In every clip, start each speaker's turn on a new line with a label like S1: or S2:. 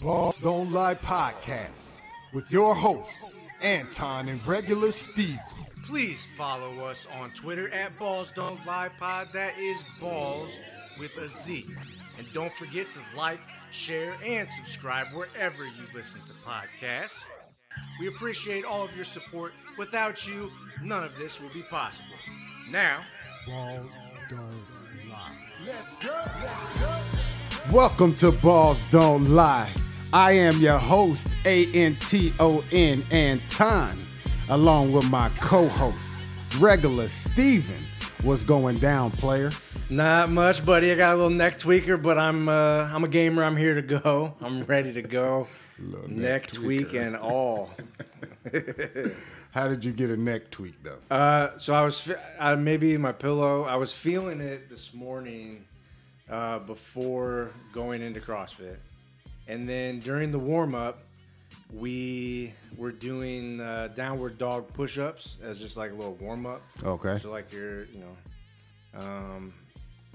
S1: Ballz Don't Lie podcast with your host, Anton and regular Steve.
S2: Please follow us on Twitter at Ballz Don't Lie Pod. That is balls with a Z. And don't forget to like, share, and subscribe wherever you listen to podcasts. We appreciate all of your support. Without you, none of this will be possible. Now,
S1: Ballz Don't Lie. Let's go, let's go. Welcome to Ballz Don't Lie. I am your host, A N T O N Anton, along with my co host, regular Steven. What's going down, player?
S2: not much, buddy. I got a little neck tweaker, but I'm uh, I'm a gamer. I'm here to go. I'm ready to go. Neck,
S1: neck
S2: tweak and all.
S1: How did you get a neck tweak, though?
S2: Uh, so I was fe- uh, maybe my pillow. I was feeling it this morning uh, before going into CrossFit, and then during the warm up, we were doing uh, downward dog push ups as just like a little warm up.
S1: Okay.
S2: So like you're, you know, um,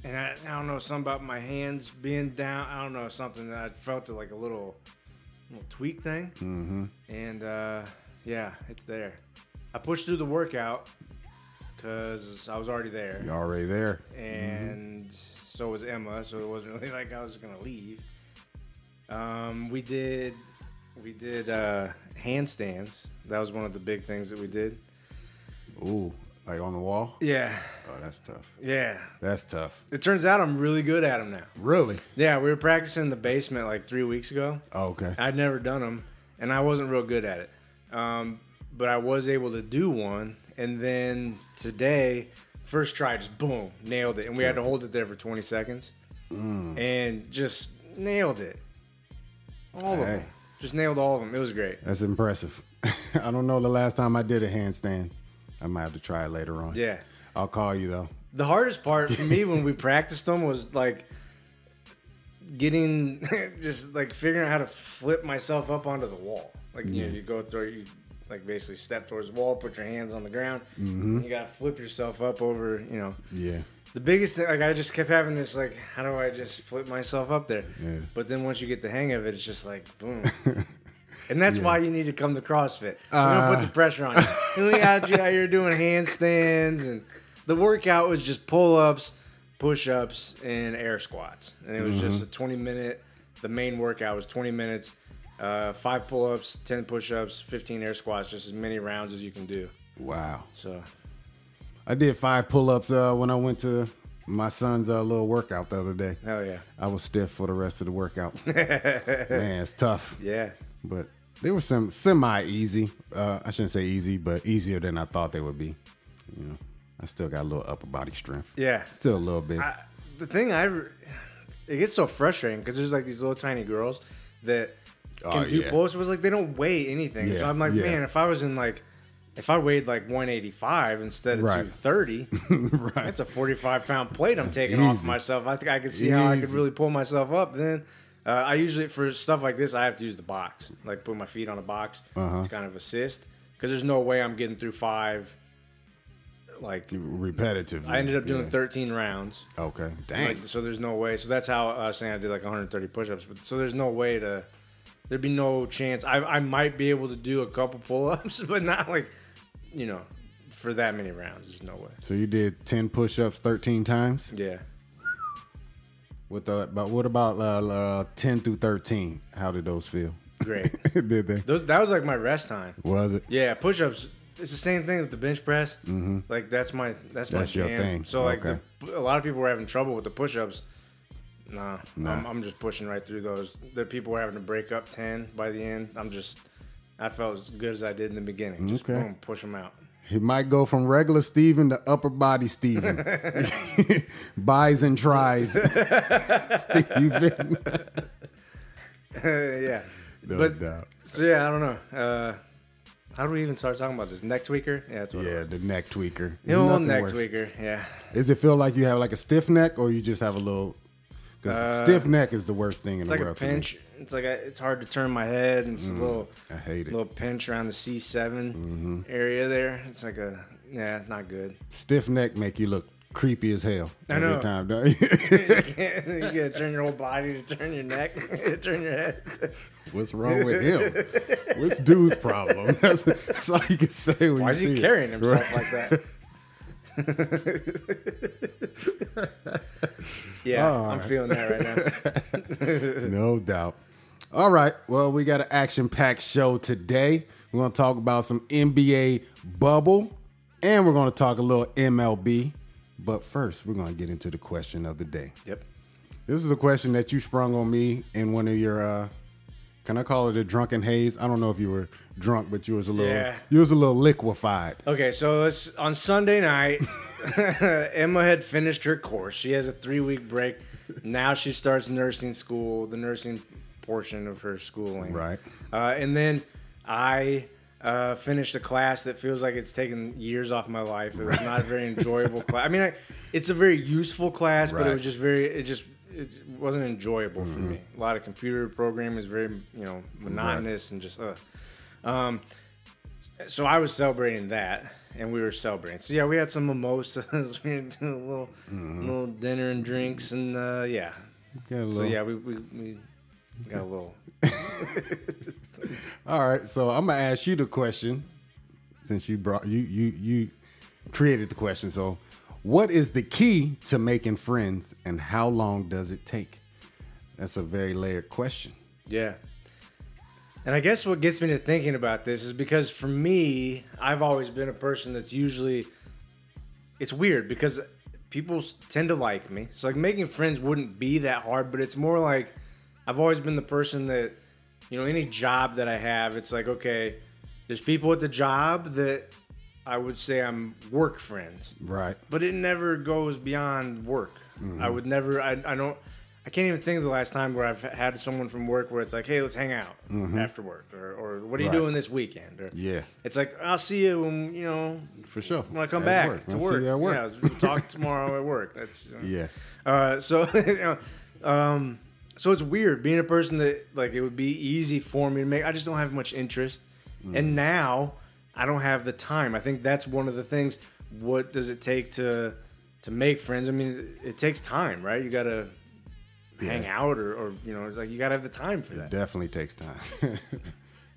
S2: and I, I don't know something about my hands being down. I don't know something that I felt like a little, little tweak thing.
S1: Mm-hmm.
S2: And uh, yeah, it's there. I pushed through the workout because I was already there,
S1: You already there?
S2: and so was Emma. So it wasn't really like I was gonna leave. Um, we did we did uh, handstands. That was one of the big things that we did.
S1: Ooh, like on the wall?
S2: Yeah,
S1: Oh, that's tough.
S2: yeah.
S1: That's tough.
S2: It turns out I'm really good at them now.
S1: Really?
S2: Yeah, we were practicing in the basement like three weeks ago.
S1: Oh, okay.
S2: I'd never done them, and I wasn't real good at it. Um, but I was able to do one, and then today, first try, just boom, nailed it, and we had to hold it there for 20 seconds, and just nailed it. All of them, just nailed all of them. It was great.
S1: That's impressive. I don't know the last time I did a handstand. I might have to try it later on.
S2: Yeah.
S1: I'll call you though.
S2: The hardest part for me when we practiced them was like getting just like figuring out how to flip myself up onto the wall. Like you know, you go through you like basically step towards the wall, put your hands on the ground, mm-hmm. and you gotta flip yourself up over, you know.
S1: Yeah.
S2: The biggest thing like I just kept having this like, how do I just flip myself up there?
S1: Yeah.
S2: But then once you get the hang of it, it's just like boom. And that's why you need to come to CrossFit. We're gonna put the pressure on you. We got you out here doing handstands, and the workout was just pull ups, push ups, and air squats. And it was just a 20 minute. The main workout was 20 minutes, uh, five pull ups, 10 push ups, 15 air squats, just as many rounds as you can do.
S1: Wow.
S2: So
S1: I did five pull-ups uh, when I went to my son's uh, little workout the other day.
S2: hell yeah,
S1: I was stiff for the rest of the workout. Man, it's tough,
S2: yeah.
S1: but they were some semi easy. Uh, I shouldn't say easy, but easier than I thought they would be. You know, I still got a little upper body strength.
S2: Yeah.
S1: Still a little bit.
S2: I, the thing I, it gets so frustrating because there's like these little tiny girls that can
S1: Oh,
S2: do
S1: yeah.
S2: pull-ups, but it's like they don't weigh anything.
S1: Yeah,
S2: So I'm like,
S1: yeah.
S2: man, if I was in like, if I weighed like 185 instead of
S1: Right.
S2: 230,
S1: right.
S2: that's a 45 pound plate I'm taking off myself. I think I could see how I could really pull myself up. Then uh, I usually for stuff like this, I have to use the box, like put my feet on a box
S1: Uh-huh.
S2: to kind of assist because there's no way I'm getting through five. Like
S1: Repetitive.
S2: I ended up doing
S1: Yeah.
S2: 13 rounds.
S1: Okay. Dang.
S2: Like, so there's no way. So that's how I was saying I did like 130 push-ups. But so there's no way to. There'd be no chance. I I might be able to do a couple pull-ups, but not like, you know, for that many rounds. There's no way.
S1: so you did ten push-ups, thirteen times.
S2: Yeah.
S1: With the, but what about uh, uh, ten through thirteen? How did those feel?
S2: Great.
S1: did they?
S2: Those, that was like my rest time.
S1: Was it?
S2: Yeah, push-ups. It's the same thing with the bench press. Mm-hmm. Like that's my that's,
S1: That's
S2: my
S1: your
S2: jam.
S1: thing.
S2: So like
S1: Okay.
S2: the, a lot of people were having trouble with the push-ups. Nah,
S1: Nah.
S2: I'm, I'm just pushing right through those. The people were having to break up ten by the end. I'm just I felt as good as I did in the beginning. Just
S1: Okay.
S2: boom, push them out.
S1: He might go from regular Steven to upper body Steven. Buys and tries. Steven.
S2: yeah,
S1: No
S2: but
S1: doubt.
S2: so yeah, I don't know. Uh, how do we even start talking about this neck tweaker? Yeah, that's what. it
S1: Yeah, the neck tweaker.
S2: The old neck
S1: worse.
S2: tweaker. Yeah.
S1: Does it feel like you have like a stiff neck or you just have a little. Because stiff neck is the worst thing in
S2: Uh, It's
S1: the
S2: like a
S1: world to me.
S2: It's like a, it's hard to turn my head. And it's a little
S1: I hate it.
S2: little pinch around the C7 area there. It's like a yeah, not good.
S1: Stiff neck make you look creepy as hell
S2: I
S1: every
S2: know.
S1: time. don't you?
S2: you gotta turn your whole body to turn your neck, turn your head.
S1: What's wrong with him? What's dude's problem? That's, that's all you can say when
S2: Why
S1: you
S2: is
S1: see
S2: he
S1: it.
S2: carrying himself
S1: Right.
S2: like that? yeah,
S1: All
S2: I'm
S1: right.
S2: feeling that right now.
S1: no doubt. All right. Well, we got an action packed show today. We're going to talk about some NBA bubble and we're going to talk a little MLB. But first, we're going to get into the question of the day.
S2: Yep.
S1: This is a question that you sprung on me in one of your, uh, can I call it a drunken haze? I don't know if you were drunk, but you was a little,
S2: Yeah.
S1: you was a little liquefied.
S2: Okay, so let's on Sunday night, Emma had finished her course. She has a three week break. Now she starts nursing school, the nursing portion of her schooling.
S1: Right.
S2: Uh, and then I uh, finished a class that feels like it's taken years off my life. It was not a very enjoyable class. I mean, I, it's a very useful class, but it was just very, it just it wasn't enjoyable for me. A lot of computer programming is very, you know, monotonous and just, uh. Um, so I was celebrating that, and we were celebrating. So yeah, we had some mimosas. we were doing a little, little dinner and drinks, and uh, yeah.
S1: Got a
S2: So yeah, we, we, we got a little.
S1: All right, so I'm gonna ask you the question since you brought you you you created the question. So, what is the key to making friends, and how long does it take? That's a very layered question.
S2: Yeah. And I guess what gets me to thinking about this is because for me, I've always been a person that's usually it's weird because people tend to like me. So like making friends wouldn't be that hard, but it's more like I've always been the person that you know, any job that I have, it's like okay, there's people at the job that I would say I'm work friends
S1: Right.
S2: but it never goes beyond work. I would never. I, I don't. I can't even think of the last time where I've had someone from work where it's like, "Hey, let's hang out after work," or, or "What are you
S1: Right.
S2: doing this weekend?" Or
S1: Yeah,
S2: it's like, "I'll see you when you know
S1: for sure.
S2: when I come
S1: At
S2: back
S1: work.
S2: to work."
S1: At work.
S2: Yeah, we'll talk tomorrow at work. That's you know.
S1: Yeah.
S2: Uh, so, you know, um, so it's weird being a person that like it would be easy for me to make. I just don't have much interest,
S1: Mm.
S2: and now I don't have the time. I think that's one of the things. What does it take to to make friends? I mean, it takes time, right? You gotta hang out, or, or you know, it's like you gotta have the time for that.
S1: It definitely takes time.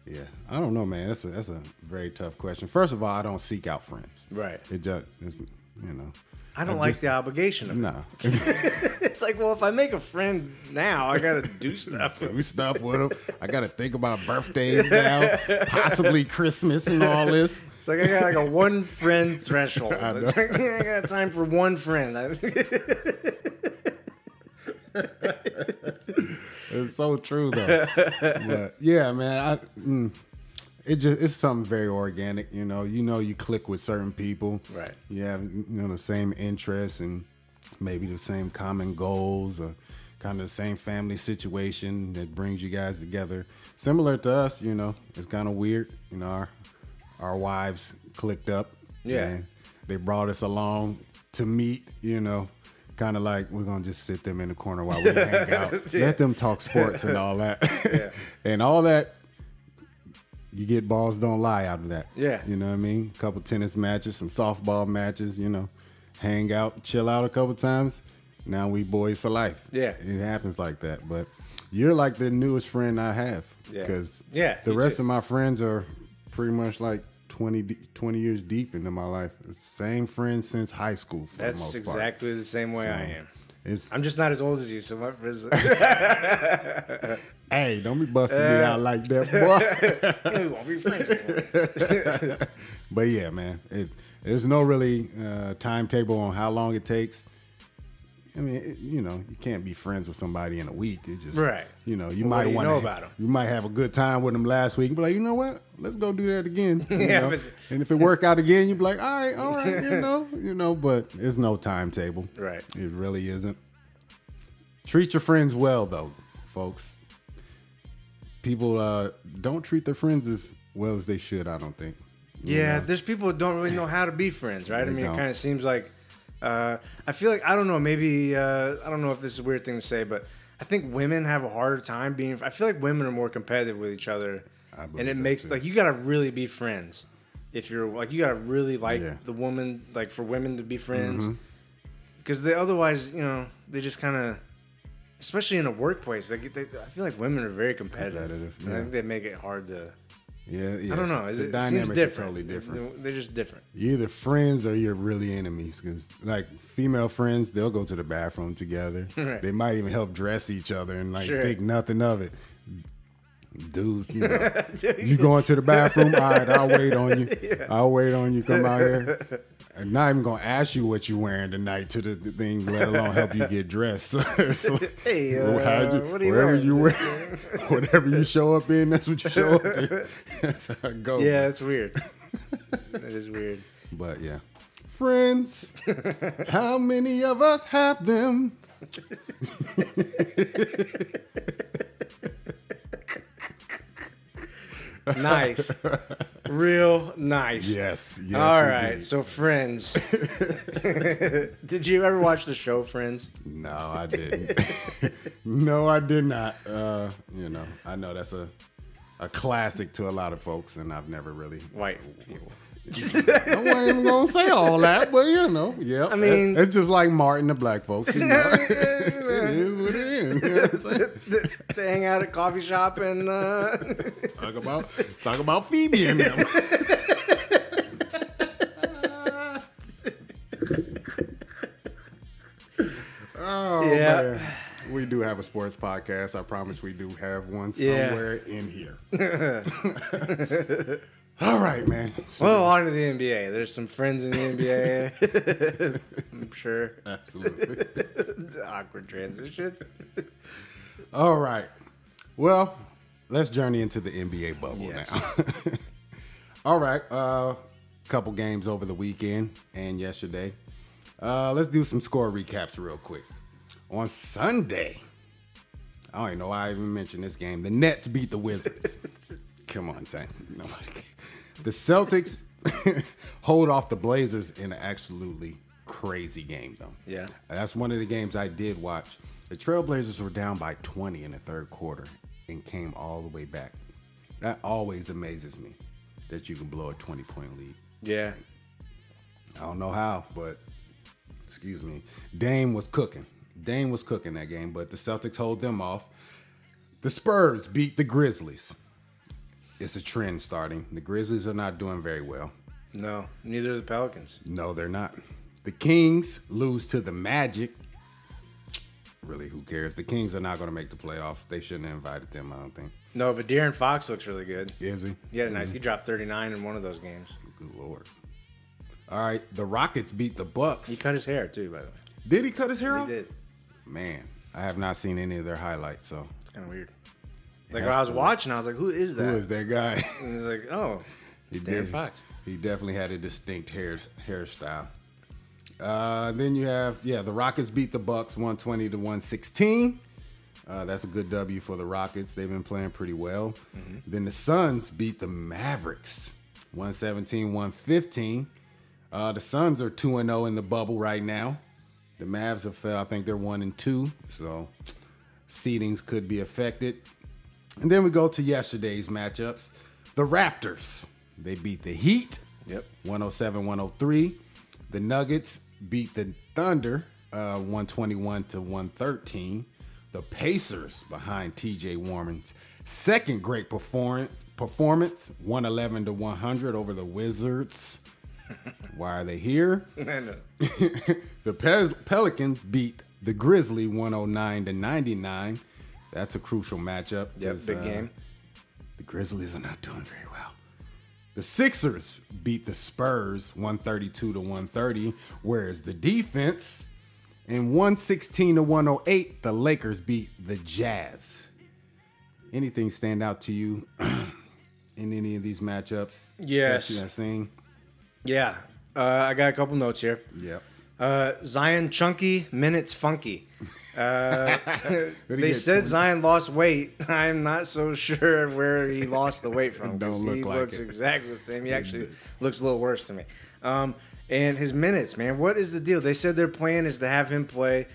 S1: yeah, I don't know, man. That's a that's a very tough question. First of all, I don't seek out friends.
S2: Right.
S1: It just it's, you know.
S2: I don't
S1: I
S2: like
S1: just-
S2: the obligation of.
S1: No.
S2: It's like, well, if I make a friend now, I gotta do stuff.
S1: do stuff with them. I got to think about birthdays now, possibly Christmas and all this.
S2: It's like I got like a one friend threshold.
S1: I
S2: It's like I got time for one friend.
S1: It's so true though. but yeah, man, I, mm, it just it's something very organic. You know, you know, you click with certain people.
S2: Right.
S1: You have you know the same interests and maybe the same common goals or kind of the same family situation that brings you guys together. Similar to us, you know, it's kind of weird. You know, our our wives clicked up.
S2: Yeah.
S1: they brought us along to meet. You know. Kind of like we're gonna just sit them in the corner while we hang out.
S2: Yeah.
S1: Let them talk sports and all that, and all that. You get balls don't lie out of that.
S2: Yeah.
S1: you know what I mean. A couple tennis matches, some softball matches. You know, hang out, chill out a couple times. Now we boys for life.
S2: Yeah.
S1: it happens like that. But you're like the newest friend I have. Because
S2: Yeah,
S1: the rest
S2: too.
S1: of my friends are pretty much like 20, 20 years deep into my life. Same friends since high school for the
S2: That's
S1: most part.
S2: exactly the same way I am.
S1: It's
S2: I'm just not as old as you, so my friends.
S1: hey, don't be busting me
S2: Uh,
S1: out like that, boy.
S2: we won't be friends anymore.
S1: But yeah, man, it, there's no really uh, timetable on how long it takes. I mean, it, you know, you can't be friends with somebody in a week. It just,
S2: Right.
S1: You know, you
S2: Well,
S1: might want
S2: know
S1: to.
S2: about?
S1: You might have a good time with them last week. and Be like, you know what? Let's go do that again.
S2: Yeah, but-
S1: and if it work out again, you'd be like, all right, all right, you know, you know. But it's no timetable.
S2: Right.
S1: It really isn't. Treat your friends well, though, folks. People uh, don't treat their friends as well as they should. I don't think.
S2: Yeah,
S1: know?
S2: there's people that don't really know how to be friends, right? I mean,
S1: don't.
S2: it kind of seems like uh, I feel like I don't know. Maybe uh, I don't know if this is a weird thing to say, but I think women have a harder time being. I feel like women are more competitive with each other, and it makes
S1: too.
S2: like you gotta really be friends. If you're like you gotta really like
S1: Yeah.
S2: the woman, like for women to be friends.
S1: Mm-hmm.
S2: because they otherwise, you know, they just kind of, especially in a workplace, they, get- they I feel like women are very competitive.
S1: Competitive,
S2: And I think they make it hard to.
S1: Yeah, yeah.
S2: I don't know. Is
S1: the
S2: it,
S1: dynamics
S2: seems
S1: are
S2: different.
S1: totally different.
S2: They're just different.
S1: You're either friends or you're really enemies. Because like female friends, they'll go to the bathroom together.
S2: Right.
S1: They might even help dress each other and like
S2: Sure.
S1: think nothing of it. Dudes, you know, you going to the bathroom? All right, I'll wait on you. I'll wait on you. Come out here. I'm not even gonna ask you what you're wearing tonight to the, the thing, let alone help you get dressed. So,
S2: Hey, uh,
S1: you-
S2: what are you
S1: wherever
S2: wearing?
S1: you wear, whatever you show up in, that's what you show up in. That's how it goes.
S2: Yeah, it's weird. that is weird.
S1: But yeah. Friends, how many of us have them?
S2: Nice. Real nice.
S1: Yes, yes.
S2: All right.
S1: indeed.
S2: So, Friends. Did you ever watch the show Friends?
S1: No, I didn't. no, I did not. Uh, you know, I know that's a a classic to a lot of folks, and I've never really.
S2: White people.
S1: I wasn't even gonna say all that, but you know, yeah. I
S2: mean-
S1: it's just like Martin the black folks. You know? it is what it is. You know what I'm saying?
S2: they hang out at coffee shop and uh,
S1: Talk about talk about Phoebe and them. oh
S2: Yeah.
S1: man. We do have a sports podcast. I promise we do have one
S2: Yeah.
S1: somewhere in here. All right, man. So-
S2: well, on to the NBA. There's some friends in the NBA. I'm sure.
S1: absolutely.
S2: It's an awkward transition.
S1: All right. Well, let's journey into the NBA bubble
S2: Yes.
S1: now. All right. Uh, couple games over the weekend and yesterday. Uh, let's do some score recaps real quick. On Sunday, I don't even know why I even mentioned this game. The Nets beat the Wizards. Come on, Sam. Nobody. The Celtics hold off the Blazers in an absolutely crazy game, though.
S2: Yeah.
S1: That's one of the games I did watch. The Trailblazers were down by 20 in the third quarter and came all the way back. That always amazes me that you can blow a 20 point lead.
S2: Yeah.
S1: I don't know how, but excuse me. Dame was cooking. Dame was cooking that game, but the Celtics hold them off. The Spurs beat the Grizzlies. It's a trend starting. The Grizzlies are not doing very well.
S2: No, neither are the Pelicans.
S1: No, they're not. The Kings lose to the Magic. Really, who cares? The Kings are not going to make the playoffs. They shouldn't have invited them, I don't think.
S2: No, but De'Aaron Fox looks really good.
S1: Is he?
S2: Had a nice. Mm-hmm. He dropped 39 in one of those games.
S1: Good lord. All right, the Rockets beat the Bucks.
S2: He cut his hair too, by the way.
S1: Did he cut his hair
S2: He
S1: off?
S2: did.
S1: Man, I have not seen any of their highlights, so
S2: It's kind of weird. Like when I was watching, I was like, "Who is that?"
S1: who is that guy?
S2: And he's like, "Oh,
S1: he
S2: De'Aaron Fox."
S1: He definitely had a distinct hair hairstyle. Uh, then you have yeah, the Rockets beat the Bucks 120 to 116. Uh, that's a good W for the Rockets. They've been playing pretty well. Then the Suns beat the Mavericks 117 115. Uh, the Suns are 2 0 in the bubble right now. The Mavs have fell. I think they're 1 and 2. So seedings could be affected. And then we go to yesterday's matchups. The Raptors, they beat the Heat
S2: Yep.
S1: 107 103. The Nuggets beat the Thunder uh, 121 to 113. The Pacers behind TJ Warren's second great performance performance 111 to 100 over the Wizards. Why are they here? The Pe- Pelicans beat the Grizzly 109 to 99. That's a crucial matchup.
S2: yep,
S1: 'cause,
S2: big
S1: uh,
S2: game.
S1: the Grizzlies are not doing very well. The Sixers beat the Spurs 132 to 130, whereas the defense in 116 to 108, the Lakers beat the Jazz. Anything stand out to you in any of these matchups?
S2: Yes.
S1: That you seen?
S2: Yeah, uh, I got a couple notes here.
S1: Yep.
S2: Uh, Zion chunky, minutes funky. Uh, they said
S1: 20?
S2: Zion lost weight. I'm not so sure where he lost the weight from.
S1: Don't look
S2: he
S1: like
S2: looks
S1: it.
S2: exactly the same. He actually looks a little worse to me. Um, and his minutes, man, what is the deal? They said their plan is to have him play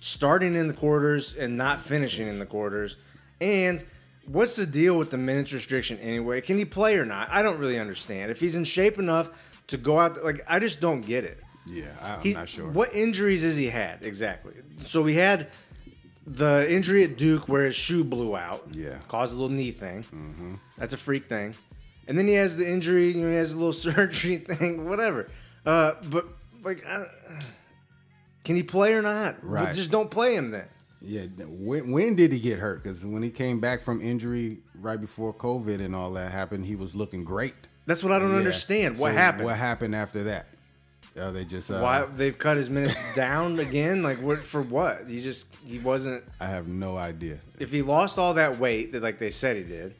S2: starting in the quarters and not finishing in the quarters. And what's the deal with the minutes restriction anyway? Can he play or not? I don't really understand. If he's in shape enough to go out, like I just don't get it.
S1: Yeah, I, I'm
S2: He-
S1: not sure.
S2: What injuries has he had exactly? So we had the injury at Duke where his shoe blew out.
S1: Yeah.
S2: Caused a little knee thing. Mm-hmm. That's a freak thing. And then he has the injury. You know, he has a little surgery thing. Whatever. Uh, but like, I can he play or not? Well,
S1: Right.
S2: just don't play him then.
S1: Yeah, when, when did he get hurt? Because when he came back from injury right before COVID and all that happened, he was looking great.
S2: That's what I don't
S1: Yeah.
S2: understand. What
S1: So
S2: happened?
S1: What happened after that? They just. Uh,
S2: Why they've cut his minutes down again? Like what for? What he just he wasn't.
S1: I have no idea.
S2: if he lost all that weight that like they said he did,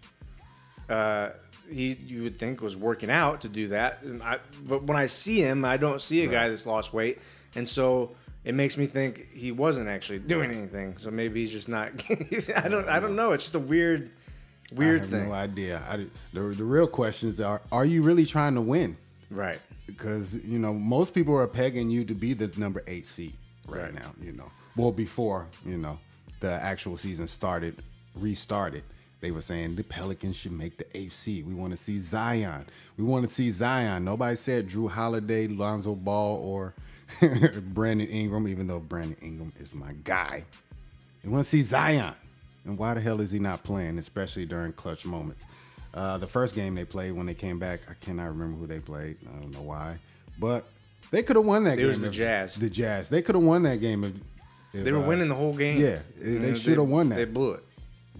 S2: uh, he you would think was working out to do that. And I, but when I see him, I don't see a guy that's lost weight, and so it makes me think he wasn't actually doing anything. So maybe he's just not. I don't. I don't know. It's just a weird, weird
S1: I have
S2: thing.
S1: no idea. I, the, the real questions are: Are you really trying to win?
S2: Right.
S1: Because you know most people are pegging you to be the number eight seed right,
S2: Right.
S1: now. You know, well before you know the actual season started, restarted. They were saying the Pelicans should make the eighth seed. We want to see Zion. We want to see Zion. Nobody said Jrue Holiday, Lonzo Ball, or Brandon Ingram, even though Brandon Ingram is my guy. We want to see Zion. And why the hell is he not playing, especially during clutch moments? Uh, the first game they played when they came back, I cannot remember who they played. I don't know why, but they could have won that
S2: It
S1: game.
S2: was the
S1: if-
S2: Jazz.
S1: The Jazz. They could have won that game if, if,
S2: They were
S1: uh,
S2: winning the whole game.
S1: yeah, they- they shoulda won that.
S2: They blew it.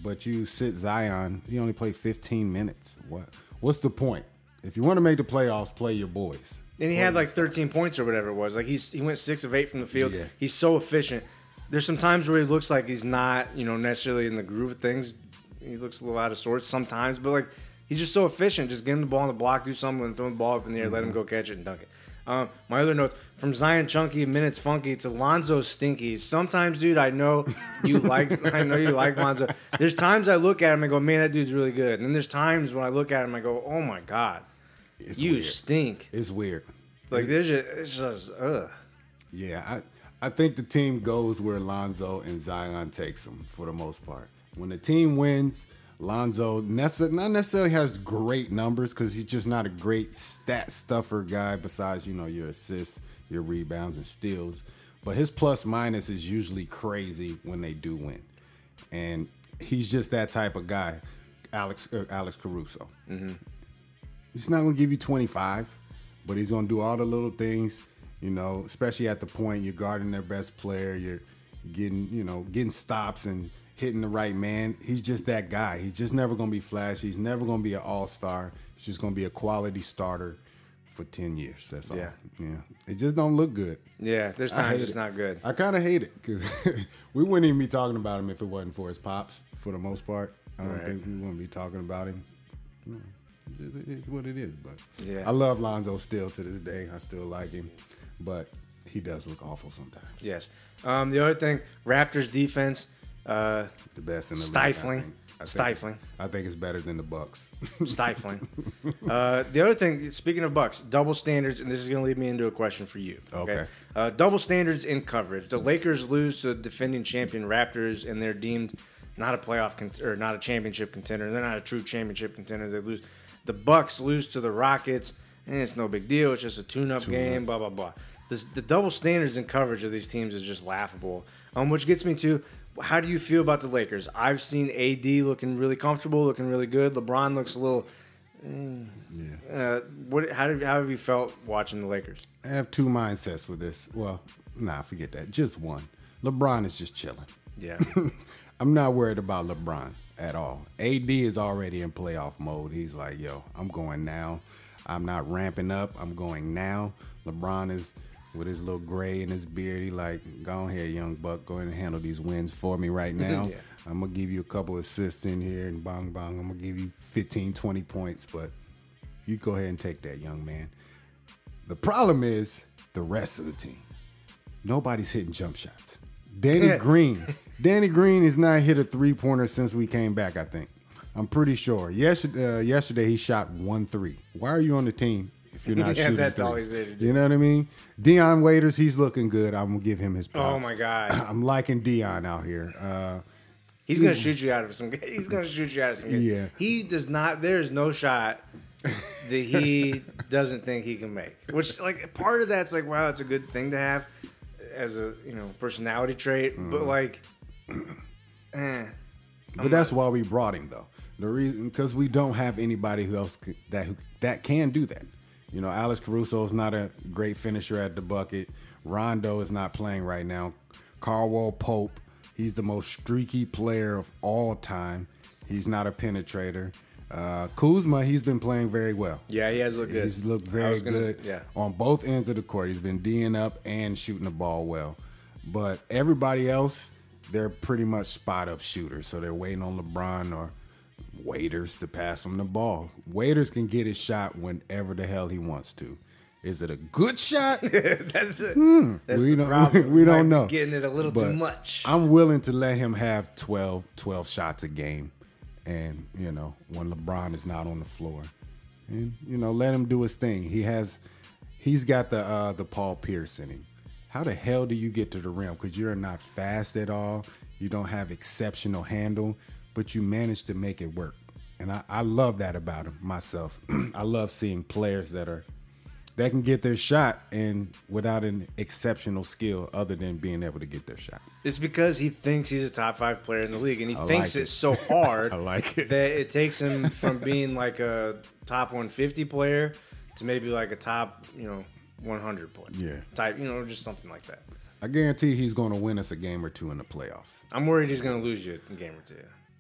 S1: But you sit Zion. He only played 15 minutes. What? What's the point? If you want to make the playoffs, play your boys.
S2: And he had like 13 points or whatever it was. Like he's he went six of eight from the field.
S1: Yeah.
S2: He's so efficient. There's some times where he looks like he's not, you know, necessarily in the groove of things. He looks a little out of sorts sometimes, but like he's just so efficient. Just give him the ball on the block, do something, and throw the ball up in the air, let him go catch it and dunk it. Um, my other notes from Zion Chunky minutes funky to Lonzo Stinky. Sometimes, dude, I know you like I know you like Lonzo. There's times I look at him and go, man, that dude's really good. And then there's times when I look at him, I go, oh my god,
S1: It's
S2: you
S1: weird.
S2: stink.
S1: It's weird.
S2: Like there's just it's just ugh.
S1: Yeah, I, I think the team goes where Lonzo and Zion takes them for the most part. When the team wins, Lonzo not necessarily has great numbers because he's just not a great stat stuffer guy. Besides, you know, your assists, your rebounds, and steals. But his plus minus is usually crazy when they do win, and he's just that type of guy. Alex uh, Alex Caruso. He's not going to give you 25, but he's going to do all the little things, you know, especially at the point you're guarding their best player, you're getting, you know, getting stops and hitting the right man. He's just that guy. He's just never going to be flashy. He's never going to be an all-star. He's just going to be a quality starter for 10 years. That's all.
S2: Yeah.
S1: Yeah. It just don't look good.
S2: Yeah, there's times it's
S1: it.
S2: not good.
S1: I kind of hate it because we wouldn't even be talking about him if it wasn't for his pops. For the most part, I don't
S2: Right.
S1: think we wouldn't be talking about him. No, it is- it is what it is. But
S2: Yeah.
S1: I love Lonzo still to this day. I still like him, but he does look awful sometimes.
S2: Yes. Um, the other thing, Raptors defense, uh,
S1: The best in the
S2: Stifling.
S1: League, I think. I think-
S2: Stifling.
S1: I think it's better than the Bucks.
S2: stifling. uh, the other thing, speaking of Bucks, double standards, and this is going to lead me into a question for you.
S1: Okay.
S2: Uh, double standards in coverage. The Lakers lose to the defending champion Raptors, and they're deemed not a playoff con- or not a championship contender. They're not a true championship contender. They lose. The Bucks lose to the Rockets, and it's no big deal. It's just a tune-up game. Blah blah blah. This, the double standards in coverage of these teams is just laughable. Um, which gets me to how do you feel about the Lakers? I've seen AD looking really comfortable, looking really good. LeBron looks a little.
S1: yeah.
S2: Uh, what? How did? How have you felt watching the Lakers?
S1: I have two mindsets with this. Well, nah, forget that. Just one. LeBron is just chilling.
S2: Yeah.
S1: I'm not worried about LeBron at all. AD is already in playoff mode. He's like, yo, I'm going now. I'm not ramping up. I'm going now. LeBron is with his little gray and his beard. He like, go ahead, young buck. Go ahead and handle these wins for me right now.
S2: Yeah.
S1: I'm gonna give you a couple assists in here and bong bong. I'm gonna give you 15, 20 points, but you go ahead and take that, young man. The problem is the rest of the team. Nobody's hitting jump shots. Danny Green. Danny Green has not hit a three pointer since we came back, I think. I'm pretty sure. Yesterday, uh, yesterday he shot one three. Why are you on the team if you're not
S2: Yeah,
S1: shooting
S2: that's
S1: threes?
S2: there to do.
S1: You know what I mean? Dion Waiters, he's looking good. I'm gonna give him his props.
S2: Oh my God.
S1: I'm liking Dion out here. Uh,
S2: He's gonna shoot you out of some. He's gonna shoot you out of some.
S1: Yeah.
S2: He does not. There's no shot that he doesn't think he can make. Which like part of that's like wow, it's a good thing to have as a you know personality trait,
S1: Mm.
S2: but like, eh.
S1: But that's why we brought him, though. The reason because we don't have anybody who else that who, that can do that. You know, Alex Caruso is not a great finisher at the bucket. Rondo is not playing right now. Caldwell Pope, he's the most streaky player of all time. He's not a penetrator. Uh, Kuzma, he's been playing very well.
S2: Yeah, he has looked good.
S1: He's looked very
S2: gonna-
S1: good
S2: yeah.
S1: on both ends of the court. He's been D'ing up and shooting the ball well. But everybody else, they're pretty much spot up shooters. So they're waiting on LeBron or waiters to pass him the ball. Waiters can get his shot whenever the hell he wants to. Is it a good shot?
S2: that's it. That's
S1: we
S2: the
S1: don't,
S2: problem.
S1: we don't know.
S2: Getting it a little too much.
S1: I'm willing to let him have 12, 12 shots a game. And, you know, when LeBron is not on the floor. And, you know, let him do his thing. He has he's got the uh the Paul Pierce in him. How the hell do you get to the rim? Because you're not fast at all. You don't have exceptional handle, but you manage to make it work. And I, I love that about him myself. I love seeing players that are that can get their shot and without an exceptional skill other than being able to get their shot.
S2: It's because he thinks he's a top five player in the league, and he
S1: I
S2: thinks
S1: like
S2: it's
S1: it.
S2: so hard
S1: I like it.
S2: that it takes him from being like a top 150 player to maybe like a top, you know, 100 player.
S1: Yeah.
S2: Type, you know, just something like that.
S1: I guarantee he's going to win us a game or two in the playoffs.
S2: I'm worried he's going to lose you a game or two.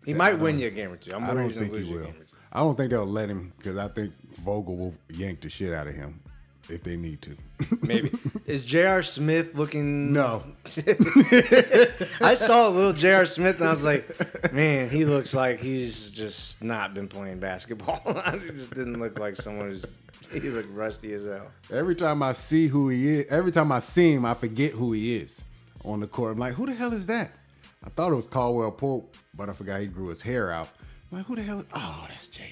S2: He might win you a game or two. I'm
S1: I don't think he will.
S2: game or two.
S1: I don't think they'll let him because I think Vogel will yank the shit out of him if they need to.
S2: Maybe. Is J.R. Smith looking.
S1: no,
S2: I saw a little J.R. Smith and I was like, man, he looks like he's just not been playing basketball. he just didn't look like someone who's. He looked rusty as hell.
S1: every time I see who he is, every time I see him, I forget who he is on the court. I'm like, who the hell is that? I thought it was Caldwell Pope, but I forgot he grew his hair out. I'm like, who the hell? Is, oh, that's Jr.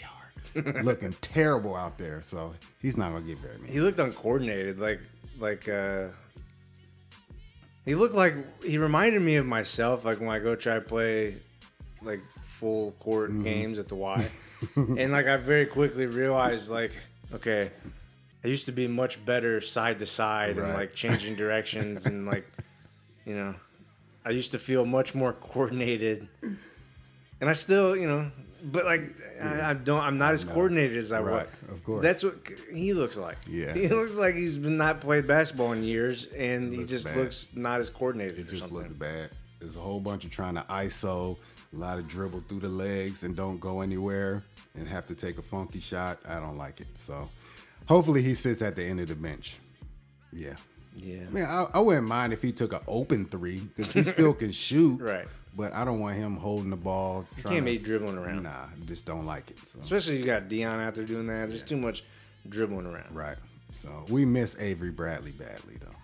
S1: Looking terrible out there. So he's not gonna get very many.
S2: He looked uncoordinated, like like uh he looked like he reminded me of myself, like when I go try to play like full court
S1: Mm-hmm.
S2: games at the Y. and like I very quickly realized like, okay, I used to be much better side to side and like changing directions and like you know I used to feel much more coordinated. And I still, you know, but like I, I don't I'm not as
S1: know.
S2: coordinated as I was.
S1: Right, of course.
S2: That's what he looks like.
S1: Yeah.
S2: He looks like he's been not played basketball in years, and he just
S1: bad.
S2: looks not as coordinated.
S1: It just
S2: something.
S1: looks bad. There's a whole bunch of trying to ISO, a lot of dribble through the legs and don't go anywhere and have to take a funky shot. I don't like it. So hopefully he sits at the end of the bench. Yeah.
S2: Yeah.
S1: Man, I, I wouldn't mind if he took an open three because he still can shoot.
S2: Right.
S1: But I don't want him holding the ball.
S2: You
S1: trying
S2: can't
S1: to-
S2: be dribbling around.
S1: Nah, just don't like it. So.
S2: Especially if you got Dion out there doing that. There's too much dribbling around.
S1: Right. So we miss Avery Bradley badly though.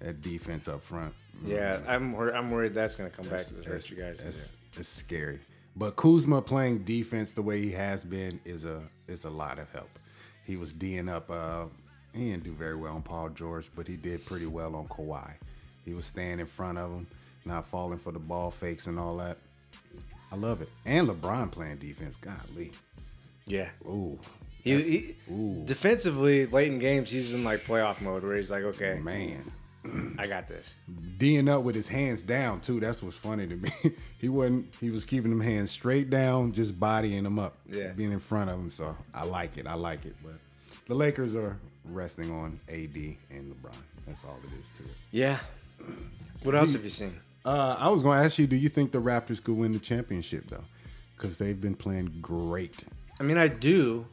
S1: That defense up front.
S2: Yeah, I'm wor- I'm worried that's gonna come back to hurt
S1: that's,
S2: you guys.
S1: that's, that's scary. But Kuzma playing defense the way he has been is a is a lot of help. He was D'ing up. Uh, he didn't do very well on Paul George, but he did pretty well on Kawhi. He was staying in front of him, not falling for the ball fakes and all that. I love it. And LeBron playing defense. Golly.
S2: Yeah.
S1: Ooh.
S2: He, he
S1: ooh.
S2: defensively late in games he's in like playoff mode where he's like, okay,
S1: Man.
S2: I got this.
S1: D'ing up with his hands down too. That's what's funny to me. he wasn't. He was keeping them hands straight down, just bodying them up.
S2: Yeah.
S1: being in front of him. So I like it. I like it. But the Lakers are resting on AD and LeBron. That's all it is to it.
S2: Yeah. What else have you seen?
S1: Uh, I was going to ask you, do you think the Raptors could win the championship though? Because they've been playing great.
S2: I mean, I do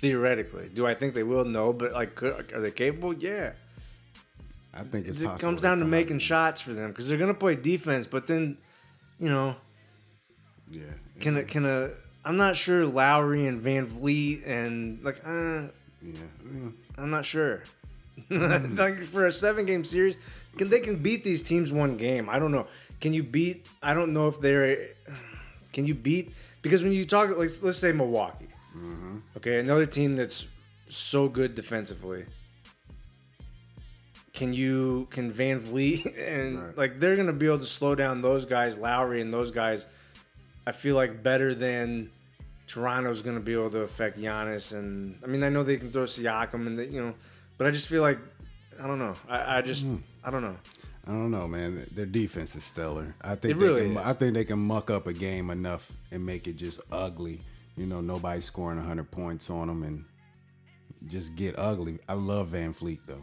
S2: theoretically. Do I think they will? No, but like, could, are they capable? Yeah.
S1: I think it's possible.
S2: It
S1: comes
S2: down to making shots for them because they're gonna play defense, but then, you know,
S1: Yeah,
S2: can a can a I'm not sure Lowry and VanVleet and like uh,
S1: yeah, yeah.
S2: I'm not sure. like for a seven game series, can they can beat these teams one game? I don't know. Can you beat? I don't know if they're. Can you beat? Because when you talk, like let's say Milwaukee, mm-hmm. okay, another team that's so good defensively. Can you can VanVleet and
S1: Right.
S2: like they're gonna be able to slow down those guys, Lowry and those guys. I feel like better than Toronto's going to be able to affect Giannis, and I mean, I know they can throw Siakam, and they, you know, but I just feel like I don't know. I, I just
S1: Hmm.
S2: I don't know.
S1: I don't know, man. Their defense is stellar. I think
S2: It
S1: they can,
S2: is.
S1: I think they can muck up a game enough and make it just ugly. You know, nobody scoring 100 points on them and just get ugly. I love VanVleet though.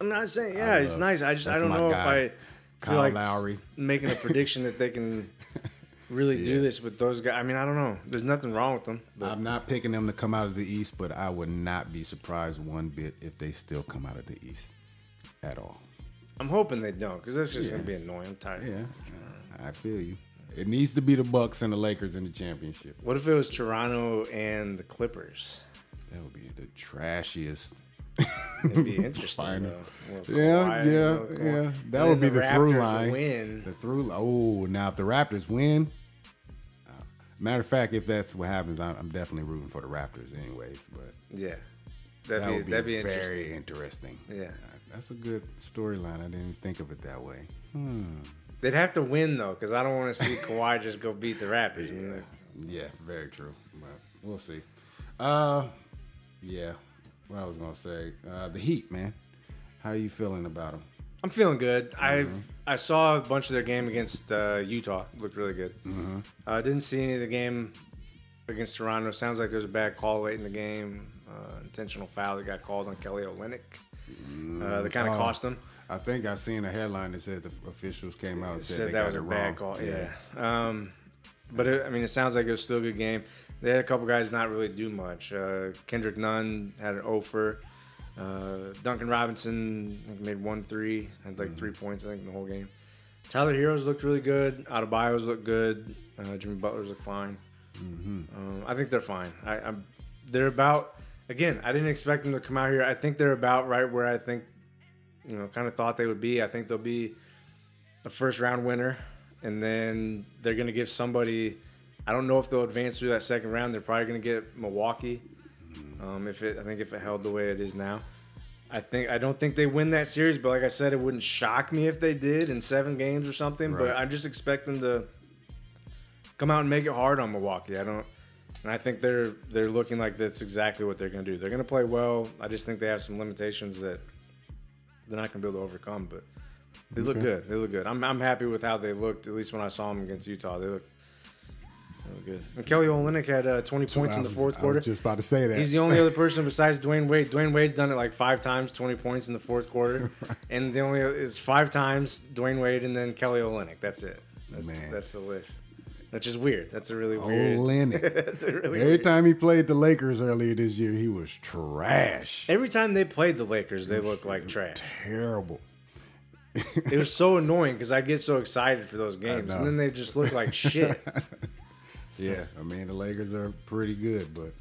S2: I'm not saying yeah, it's nice. I just I don't know
S1: guy.
S2: if I
S1: Kyle
S2: feel like
S1: Lowry.
S2: making a prediction that they can really do this with those guys. I mean, I don't know. There's nothing wrong with them. But
S1: I'm not picking them to come out of the East, but I would not be surprised one bit if they still come out of the East at all.
S2: I'm hoping they don't because that's just
S1: Yeah.
S2: gonna be annoying. I'm tired.
S1: Yeah, I feel you. It needs to be the Bucks and the Lakers in the championship.
S2: What if it was Toronto and the Clippers?
S1: That would be the trashiest.
S2: It'd be interesting.
S1: Final.
S2: though. Little
S1: Yeah, yeah, yeah. That would be the, through line.
S2: Win.
S1: The through. Oh, now if the Raptors win, matter of fact, if that's what happens, I'm, I'm definitely rooting for the Raptors, anyways. But
S2: Yeah, that'd
S1: that
S2: be
S1: would be,
S2: that'd be interesting.
S1: very interesting.
S2: Yeah.
S1: Uh, that's a good storyline. I didn't think of it that way. Hmm.
S2: They'd have to win though, because I don't want to see Kawhi just go beat the Raptors. Like,
S1: Yeah, very true. But we'll see. Uh, yeah. What I was gonna say, uh, the Heat, man. How you feeling about them?
S2: I'm feeling good.
S1: Mm-hmm.
S2: I've I saw a bunch of their game against uh, Utah. Looked really good.
S1: Mm-hmm.
S2: uh, didn't see any of the game against Toronto. Sounds like there was a bad call late in the game. Uh, intentional foul that got called on Kelly Olynyk. Uh, that kind of
S1: Oh.
S2: cost them.
S1: I think I seen a headline that said the officials came out and said,
S2: said
S1: they
S2: that
S1: got
S2: was
S1: it
S2: a
S1: wrong.
S2: bad call. Yeah. Um, but it, I mean, it sounds like it was still a good game. They had a couple guys not really do much. Uh, Kendrick Nunn had an offer. Uh, Duncan Robinson I think made one three, had like three points I think in the whole game. Tyler Herro's looked really good. Adebayo's looked good. Uh, Jimmy Butler's looked fine. Um, I think they're fine. I, I'm. They're about. Again, I didn't expect them to come out here. I think they're about right where I think, you know, kind of thought they would be. I think they'll be a first round winner, and then they're gonna give somebody. I don't know if they'll advance through that second round. They're probably gonna get Milwaukee. Um, if it, I think if it held the way it is now, I think I don't think they win that series. But like I said, it wouldn't shock me if they did in seven games or something.
S1: Right.
S2: But I just expect them to come out and make it hard on Milwaukee. I don't. And I think they're they're looking like that's exactly what they're going to do. They're going to play well. I just think they have some limitations that they're not going to be able to overcome. But they look
S1: Okay.
S2: good. They look good. I'm, I'm happy with how they looked. At least when I saw them against Utah, they look, they look good. And Kelly Olynyk had uh, 20 points
S1: I
S2: in the
S1: was-
S2: fourth
S1: I
S2: quarter.
S1: was just about to say that.
S2: He's the only other person besides Dwyane Wade. Dwyane Wade's done it like five times, 20 points in the fourth quarter. And the only is five times Dwyane Wade and then Kelly Olynyk. That's it. That's,
S1: Man.
S2: that's the list. That's just weird. That's a really weird.
S1: Olynyk.
S2: that's a really
S1: Every
S2: weird.
S1: time he played the Lakers earlier this year, he was trash.
S2: Every time they played the Lakers, they look like trash.
S1: Terrible.
S2: It was so annoying because I get so excited for those games,
S1: know.
S2: and then they just look like shit.
S1: Yeah, I mean the Lakers are pretty good, but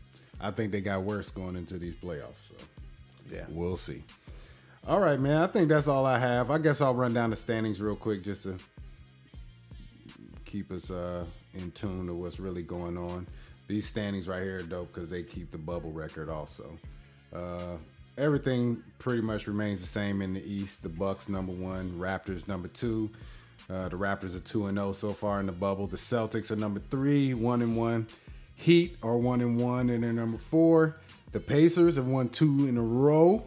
S1: I think they got worse going into these playoffs. So
S2: Yeah.
S1: we'll see. All right, man. I think that's all I have. I guess I'll run down the standings real quick just to keep us uh, in tune to what's really going on. These standings right here are dope because they keep the bubble record also. Uh, everything pretty much remains the same in the East. The Bucks number one, Raptors number two. Uh, the Raptors are two and zero so far in the bubble. The Celtics are number three, one and one. Heat are one and one, and they're number four. The Pacers have won two in a row.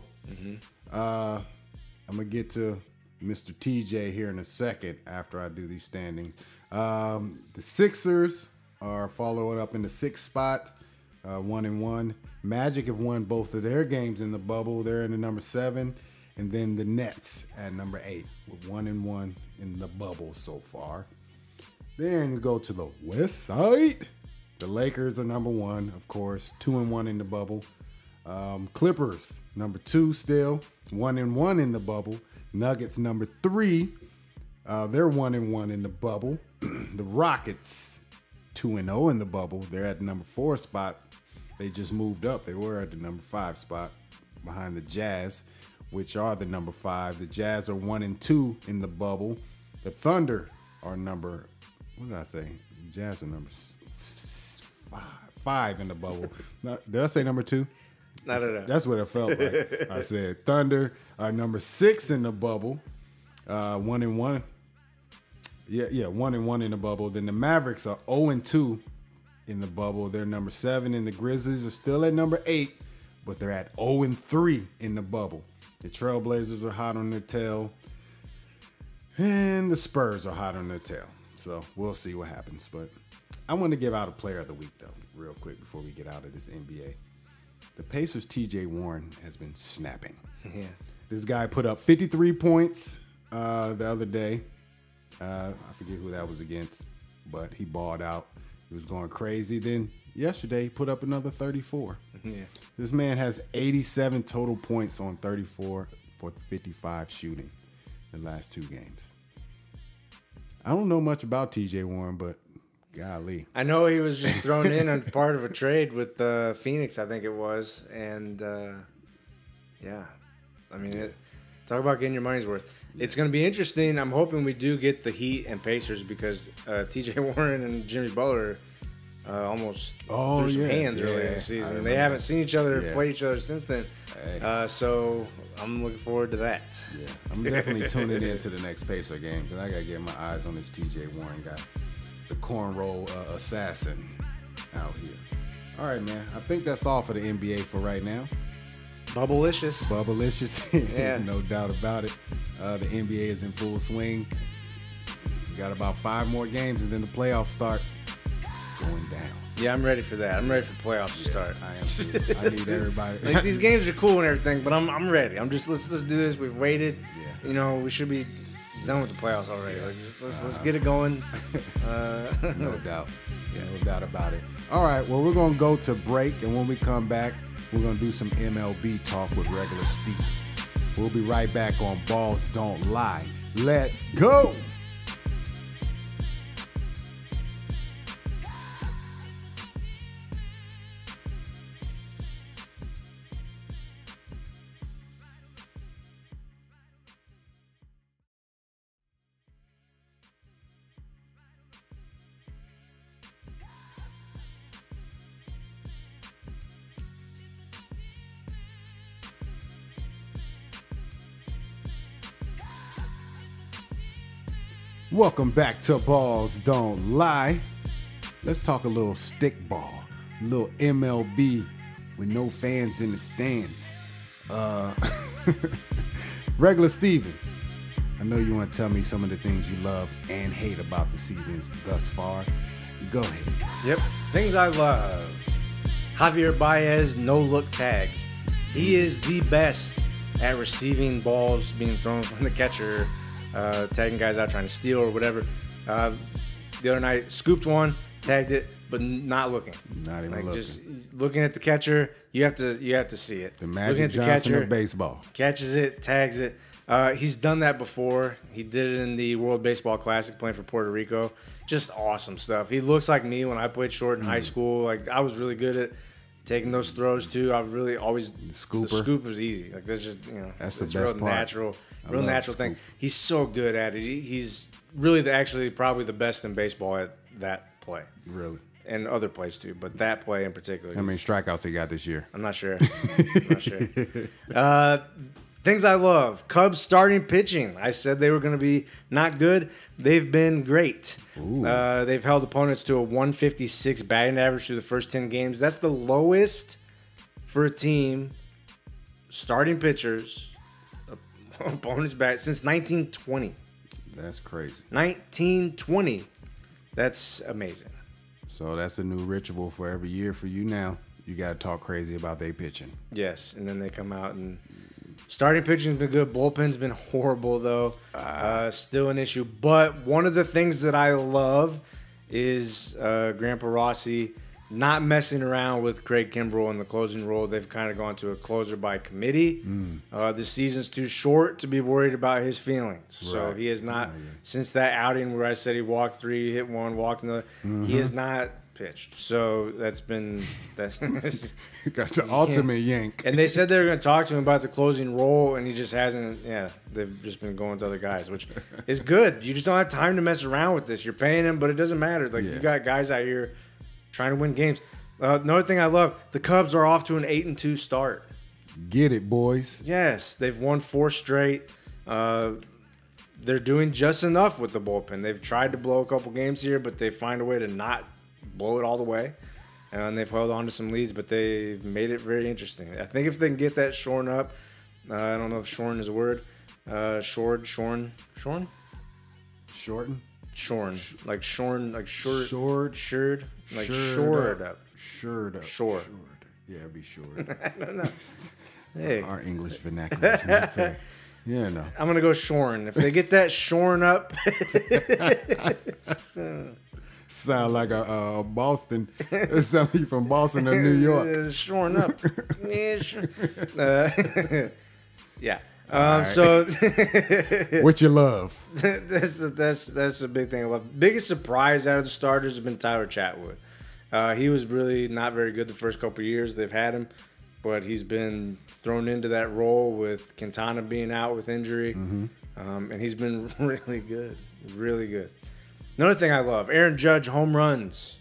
S1: Uh, I'm gonna get to Mr. TJ here in a second after I do these standings. Um, the Sixers are following up in the sixth spot, uh, one and one. Magic have won both of their games in the bubble. They're in the number seven, and then the Nets at number eight with one and one in the bubble so far. Then go to the West Side. The Lakers are number one, of course, two and one in the bubble. Um, Clippers number two still, one and one in the bubble. Nuggets number three, uh, they're one and one in the bubble. the Rockets two and zero in the bubble. They're at the number four spot. They just moved up. They were at the number five spot behind the Jazz, which are the number five. The Jazz are one and two in the bubble. The Thunder are number. What did I say? Jazz are number five, five in the bubble. No, did I say number two?
S2: I don't know.
S1: That's what it felt like. I said Thunder are number six in the bubble, uh, one and one. Yeah, yeah, one and one in the bubble. Then the Mavericks are zero and two in the bubble. They're number seven, and the Grizzlies are still at number eight, but they're at 0 and 3 in the bubble. The Trailblazers are hot on their tail, and the Spurs are hot on their tail. So we'll see what happens. But I want to give out a player of the week, though, real quick before we get out of this NBA. The Pacers' TJ Warren has been snapping.
S2: Yeah.
S1: This guy put up 53 points uh, the other day. Uh, I forget who that was against, but he balled out. He was going crazy. Then yesterday, put up another 34.
S2: Yeah.
S1: This man has 87 total points on 34 for 55 shooting the last two games. I don't know much about TJ Warren, but golly.
S2: I know he was just thrown in on part of a trade with uh, Phoenix, I think it was, and uh, yeah, I mean, it, talk about getting your money's worth. It's going to be interesting. I'm hoping we do get the Heat and Pacers because uh, T.J. Warren and Jimmy Butler uh, almost
S1: Oh,
S2: some
S1: yeah,
S2: hands earlier in the season. They haven't seen each other
S1: Yeah.
S2: play each other since then,
S1: Hey.
S2: uh, so I'm looking forward to that.
S1: Yeah, I'm definitely tuning in to the next Pacer game because I got to get my eyes on this TJ Warren guy, the cornrow uh, assassin out here. All right, man. I think that's all for the NBA for right now.
S2: Bubblicious.
S1: Bubblicious,
S2: Yeah.
S1: no doubt about it. Uh, the NBA is in full swing. We got about five more games and then the playoffs start. Going down.
S2: Yeah, I'm ready for that. I'm ready for playoffs to start.
S1: I am too. I need everybody.
S2: like these games are cool and everything, but I'm I'm ready. I'm just let's let's do this. We've waited.
S1: Yeah.
S2: You know, we should be done with the playoffs already. Like just let's let's get it going. Uh,
S1: No doubt.
S2: Yeah.
S1: No doubt about it. All right, well, we're going to go to break, and when we come back, we're going to do some MLB talk with regular Steve. We'll be right back on Ballz Don't Lie. Let's go. Welcome back to Ballz Don't Lie. Let's talk a little stick ball, a little MLB with no fans in the stands. Uh, regular Steven, I know you want to tell me some of the things you love and hate about the seasons thus far. Go ahead.
S2: Yep. Things I love. Javier Baez no look tags. He is the best at receiving balls being thrown from the catcher, uh, tagging guys out trying to steal or whatever. Uh, the other night, scooped one, tagged it, but not looking.
S1: Not even
S2: Like
S1: looking.
S2: just looking at the catcher, you have to you have to see it.
S1: the
S2: Looking
S1: Magic
S2: the
S1: Johnson
S2: catcher,
S1: of baseball.
S2: catches it, tags it. Uh, he's done that before. He did it in the World Baseball Classic playing for Puerto Rico. Just awesome stuff. He looks like me when I played short in high
S1: Mm.
S2: school. Like I was really good at taking those throws too. I've really always the scoop was easy. Like that's just you know
S1: That's the
S2: it's
S1: best
S2: real
S1: part.
S2: natural, real natural thing. He's so good at it. He, he's really the, actually probably the best in baseball at that play
S1: Really.
S2: and other plays too, but that play in particular.
S1: How many strikeouts he got this year?
S2: I'm not sure. I'm not sure. Uh, things I love: Cubs starting pitching. I said they were going to be not good. They've been great. Uh, they've held opponents to a 156 batting average through the first 10 games. That's the lowest for a team starting pitchers opponents bat since 1920.
S1: That's crazy.
S2: 1920. That's amazing.
S1: So that's a new ritual for every year for you now. You got to talk crazy about they pitching.
S2: Yes, and then they come out and starting pitching's been good. Bullpen's been horrible though. Uh, still an issue. But one of the things that I love is uh, Grandpa Rossy not messing around with Craig Kimbrel in the closing role. They've kind of gone to a closer by committee. Uh, the season's too short to be worried about his feelings. So he has not since that outing where I said he walked three, hit one, walked another. He has not pitched. So that's been that's.
S1: got the ultimate yank.
S2: And they said they were going to talk to him about the closing role, and he just hasn't. Yeah, they've just been going to other guys, which is good. You just don't have time to mess around with this. You're paying him, but it doesn't matter. Like
S1: Yeah.
S2: you got guys out here trying to win games. Uh, another thing I love: the Cubs are off to an eight and two start.
S1: Get it, boys.
S2: Yes, they've won four straight. Uh, they're doing just enough with the bullpen. They've tried to blow a couple games here, but they find a way to not blow it all the way. And they've held on to some leads, but they've made it very interesting. I think if they can get that shorn up, uh, I don't know if shorn is a word. Uh, shored, shorn, shorn,
S1: Shorten.
S2: shorn, like shorn, like short,
S1: Shored.
S2: shored, like
S1: Shored
S2: shored
S1: up. Shored up.
S2: Shore.
S1: Shored. Yeah, it'd be short.
S2: I don't know. Hey,
S1: Our English vernacular is not fair. Yeah, no.
S2: I'm gonna go shorn. If they get that shorn up,
S1: Sound like a, a Boston. Somebody from Boston or New York.
S2: shorn up. yeah, sure. Uh, yeah. Um, So
S1: What you love?
S2: that's the, that's that's the big thing I love. Biggest surprise out of the starters has been Tyler Chatwood. Uh, he was really not very good the first couple of years they've had him, but he's been thrown into that role with Quintana being out with injury, um, and he's been really good, really good. Another thing I love: Aaron Judge home runs.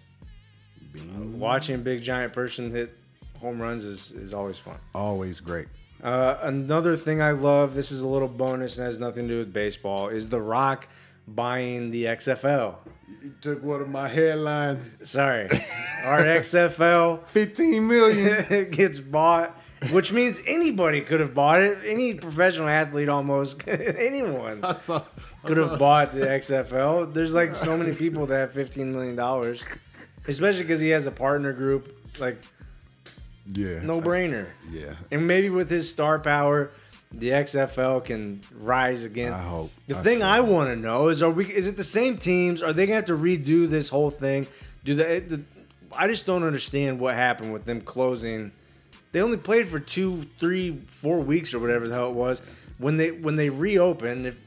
S2: Watching big giant person hit home runs is, is always fun.
S1: Always great.
S2: Uh, another thing I love, this is a little bonus and has nothing to do with baseball, is The Rock buying the XFL.
S1: You took one of my headlines.
S2: Sorry, our XFL
S1: 15 million.
S2: gets bought, which means anybody could have bought it. Any professional athlete, almost anyone
S1: I saw.
S2: could have bought the XFL. There's like so many people that have 15 million dollars, especially because he has a partner group. Like
S1: Yeah.
S2: no brainer.
S1: Yeah.
S2: And maybe with his star power, the XFL can rise again.
S1: I hope.
S2: The
S1: I
S2: thing I want to know is: Are we? Is it the same teams? Are they gonna have to redo this whole thing? Do they? The, I just don't understand what happened with them closing. They only played for two, three, four weeks or whatever the hell it was. When they when they reopen, if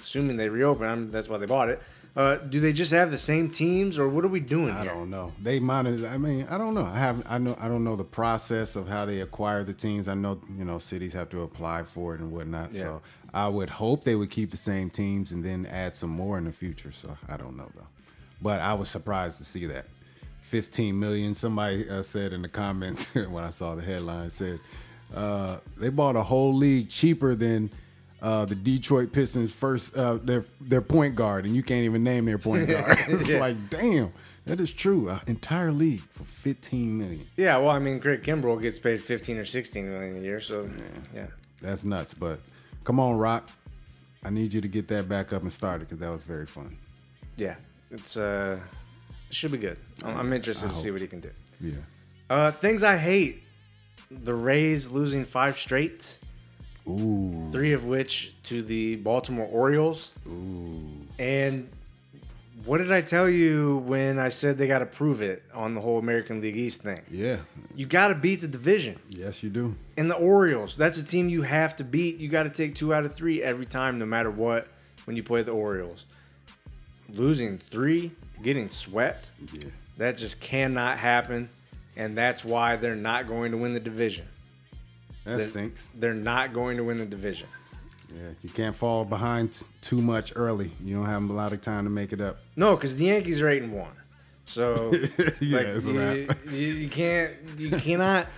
S2: assuming they reopen, I'm, that's why they bought it. Uh, do they just have the same teams, or what are we doing
S1: I
S2: here?
S1: don't know. They monitor. I mean, I don't know. I have. I know. I don't know the process of how they acquire the teams. I know. You know, cities have to apply for it and whatnot. So I would hope they would keep the same teams and then add some more in the future. So I don't know though. But I was surprised to see that. 15 million. Somebody uh, said in the comments when I saw the headline said uh, they bought a whole league cheaper than uh, the Detroit Pistons first uh, their their point guard, and you can't even name their point guard. it's
S2: Yeah.
S1: like, damn, that is true. An entire league for 15 million.
S2: Yeah, well, I mean, Craig Kimbrel gets paid 15 or 16 million a year, so yeah.
S1: That's nuts. But come on, Rock. I need you to get that back up and started because that was very fun.
S2: Yeah, it's uh, should be good. I'm, I'm interested
S1: I
S2: to see what he can do.
S1: Yeah.
S2: Uh, things I hate: the Rays losing five straight,
S1: Ooh.
S2: three of which to the Baltimore Orioles.
S1: Ooh.
S2: And what did I tell you when I said they got to prove it on the whole American League East thing?
S1: Yeah.
S2: You got to beat the division.
S1: Yes, you do.
S2: And the Orioles, that's a team you have to beat. You got to take two out of three every time, no matter what, when you play the Orioles. Losing three, getting swept,
S1: Yeah.
S2: That just cannot happen. And that's why they're not going to win the division.
S1: That
S2: The-
S1: stinks.
S2: They're not going to win the division.
S1: Yeah. You can't fall behind t- too much early. You don't have a lot of time to make it up.
S2: No, because the Yankees are eight and one. So
S1: yeah,
S2: like, you, you, you can't you cannot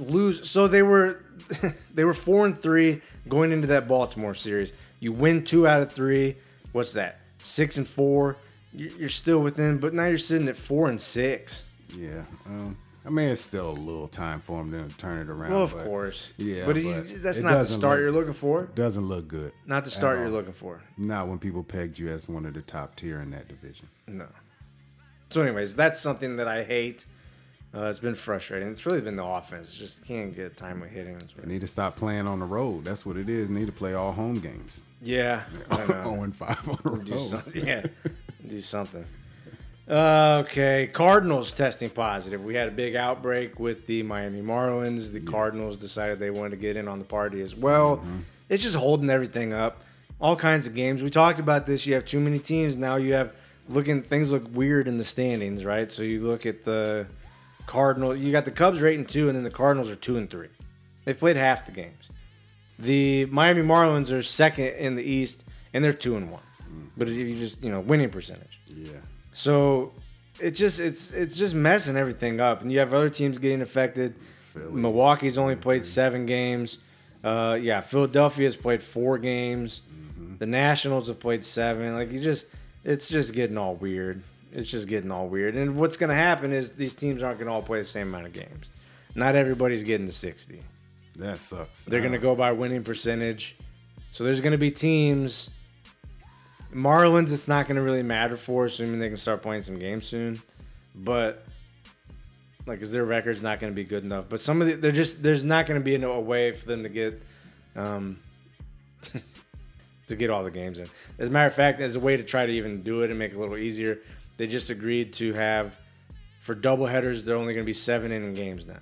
S2: lose. So they were they were four and three going into that Baltimore series. You win two out of three. What's that? Six and four. You- You're still within, but now you're sitting at four and six.
S1: Yeah. Um, I mean, it's still a little time for him to turn it around.
S2: Well, of course.
S1: yeah,
S2: but, that's not the start
S1: look-
S2: you're looking for.
S1: Doesn't look good.
S2: Not the start you're looking for.
S1: Not when people pegged you as one of the top tier in that division.
S2: No. So, anyways, that's something that I hate. Uh, it's been frustrating. It's really been the offense. Just can't get time with hitting.
S1: They need to stop playing on the road. That's what it is. Need to play all home games.
S2: Yeah. I
S1: 0 and 5 on the road.
S2: Yeah, do something. Uh, okay, Cardinals testing positive. We had a big outbreak with the Miami Marlins. The Cardinals decided they wanted to get in on the party as well. It's just holding everything up. All kinds of games. We talked about this. You have too many teams now. You have looking things look weird in the standings, right? So you look at the Cardinals. You got the Cubs and two, and then the Cardinals are two and three. They've played half the games. The Miami Marlins are second in the East, and they're two and one. But if you just you know winning percentage,
S1: Yeah.
S2: so it just it's it's just messing everything up, and you have other teams getting affected.
S1: Phillies.
S2: Milwaukee's only played seven games. Uh, yeah, Philadelphia's played four games. The Nationals have played seven. Like you just, it's just getting all weird. It's just getting all weird. And what's going to happen is these teams aren't going to all play the same amount of games. Not everybody's getting the 60.
S1: That sucks.
S2: They're going to go by winning percentage. So there's going to be teams. Marlins, it's not going to really matter for, assuming they can start playing some games soon. But like, is their record's not going to be good enough? But some of the, they're just there's not going to be a way for them to get, um, to get all the games in. As a matter of fact, as a way to try to even do it and make it a little easier, they just agreed to have for double headers. They're only going to be seven inning games now.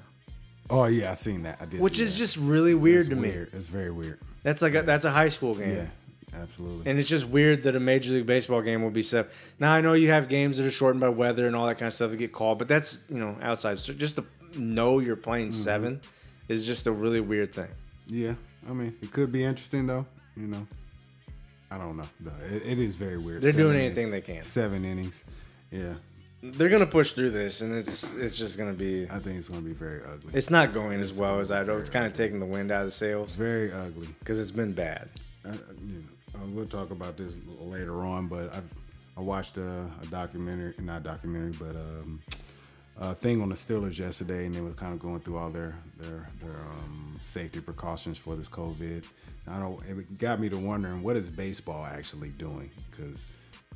S1: Oh yeah, I seen that. I did.
S2: Which is
S1: that.
S2: just really weird
S1: That's
S2: to
S1: weird.
S2: me.
S1: It's very weird.
S2: That's like a, that's a high school game.
S1: Yeah, absolutely.
S2: And it's just weird that a Major League Baseball game will be set. Now I know you have games that are shortened by weather and all that kind of stuff that get called, but that's you know outside. So just to know you're playing
S1: Mm-hmm.
S2: 7 is just a really weird thing.
S1: yeah, I mean, it could be interesting though. You know, I don't know. It, it is very weird.
S2: They're doing anything
S1: in-
S2: they can.
S1: Seven innings. Yeah,
S2: They're gonna push through this, and it's it's just gonna be.
S1: I think it's gonna be very ugly.
S2: It's not going as well as I hope. It's kind of taking the wind out of the sails
S1: very ugly.
S2: because it's been bad.
S1: I- you know, uh, we'll talk about this later on, but I I watched a, a documentary, not documentary, but um, a thing on the Steelers yesterday, and they were kind of going through all their their their um, safety precautions for this COVID. I don't. It got me to wondering what is baseball actually doing because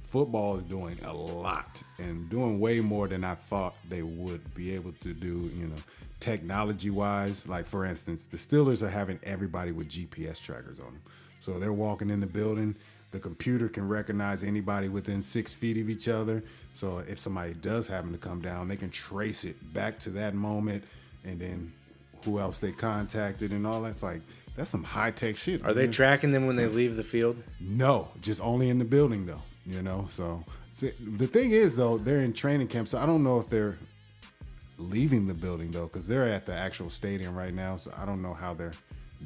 S1: football is doing a lot and doing way more than I thought they would be able to do. You know, technology wise, like for instance, the Steelers are having everybody with GPS trackers on them, so they're walking in the building. The computer can recognize anybody within six feet of each other. So if somebody does happen to come down, they can trace it back to that moment, and then who else they contacted and all that's like that's some high tech shit.
S2: Are they tracking them when they leave the field?
S1: No, just only in the building though. You know, so see, the thing is though, they're in training camp, so I don't know if they're leaving the building though, because they're at the actual stadium right now. So I don't know how they're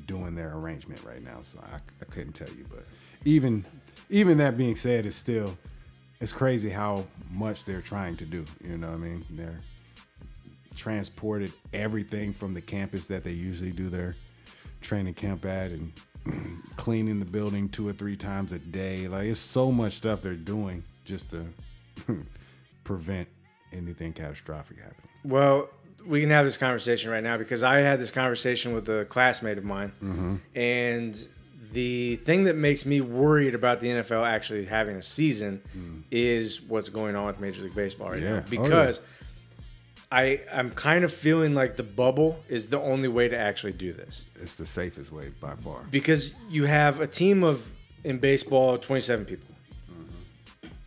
S1: doing their arrangement right now. So I, I couldn't tell you. But even even that being said, it's still it's crazy how much they're trying to do. You know what I mean? They're transported everything from the campus that they usually do their training camp at and cleaning the building two or three times a day. Like it's so much stuff they're doing just to prevent anything catastrophic happening.
S2: Well, we can have this conversation right now because I had this conversation with a classmate of mine,
S1: Mm-hmm.
S2: and the thing that makes me worried about the NFL actually having a season is what's going on with Major League Baseball right
S1: Mm. Yeah. Oh,
S2: now
S1: yeah.
S2: because. I, I'm kind of feeling like the bubble is the only way to actually do this
S1: It's the safest way by far.
S2: because you have a team of in baseball 27 people.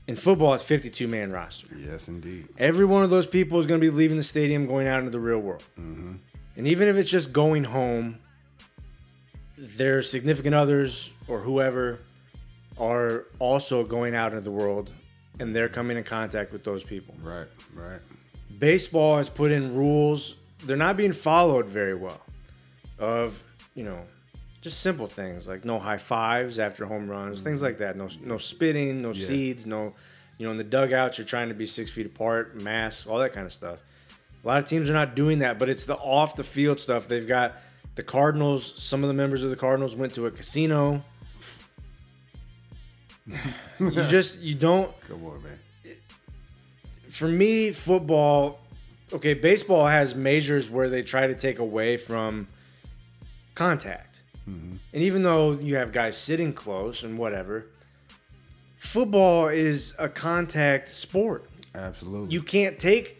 S2: In football, it's 52 man roster.
S1: Yes, indeed.
S2: Every one of those people is going to be leaving the stadium, going out into the real world. Mm-hmm. And even if it's just going home, their significant others or whoever are also going out into the world and they're coming in contact with those people.
S1: Right, right.
S2: Baseball has put in rules, they're not being followed very well. Of, you know, just simple things like no high fives after home runs, things mm. like that. No, no spitting, no
S1: Yeah.
S2: seeds, no, you know, in the dugouts you're trying to be six feet apart, masks, all that kind of stuff. A lot of teams are not doing that, but it's the off the field stuff. They've got the Cardinals. Some of the members of the Cardinals went to a casino. you just you don't
S1: Come on, man.
S2: for me, football, okay, baseball has measures where they try to take away from contact. Mm-hmm. And even though you have guys sitting close and whatever, football is a contact sport.
S1: Absolutely.
S2: You can't take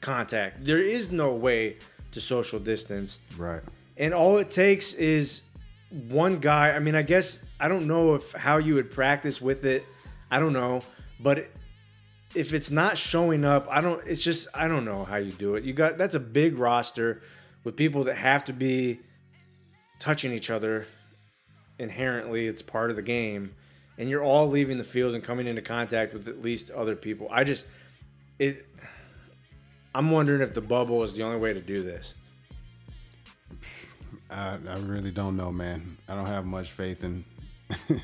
S2: contact. There is no way to social distance.
S1: right.
S2: And all it takes is one guy. I mean, I guess I don't know if how you would practice with it. I don't know, but if it's not showing up, I don't. It's just I don't know how you do it. You got that's a big roster with people that have to be touching each other inherently. It's part of the game, and you're all leaving the field and coming into contact with at least other people. I just it. I'm wondering if the bubble is the only way to do this.
S1: I, I really don't know, man. I don't have much faith in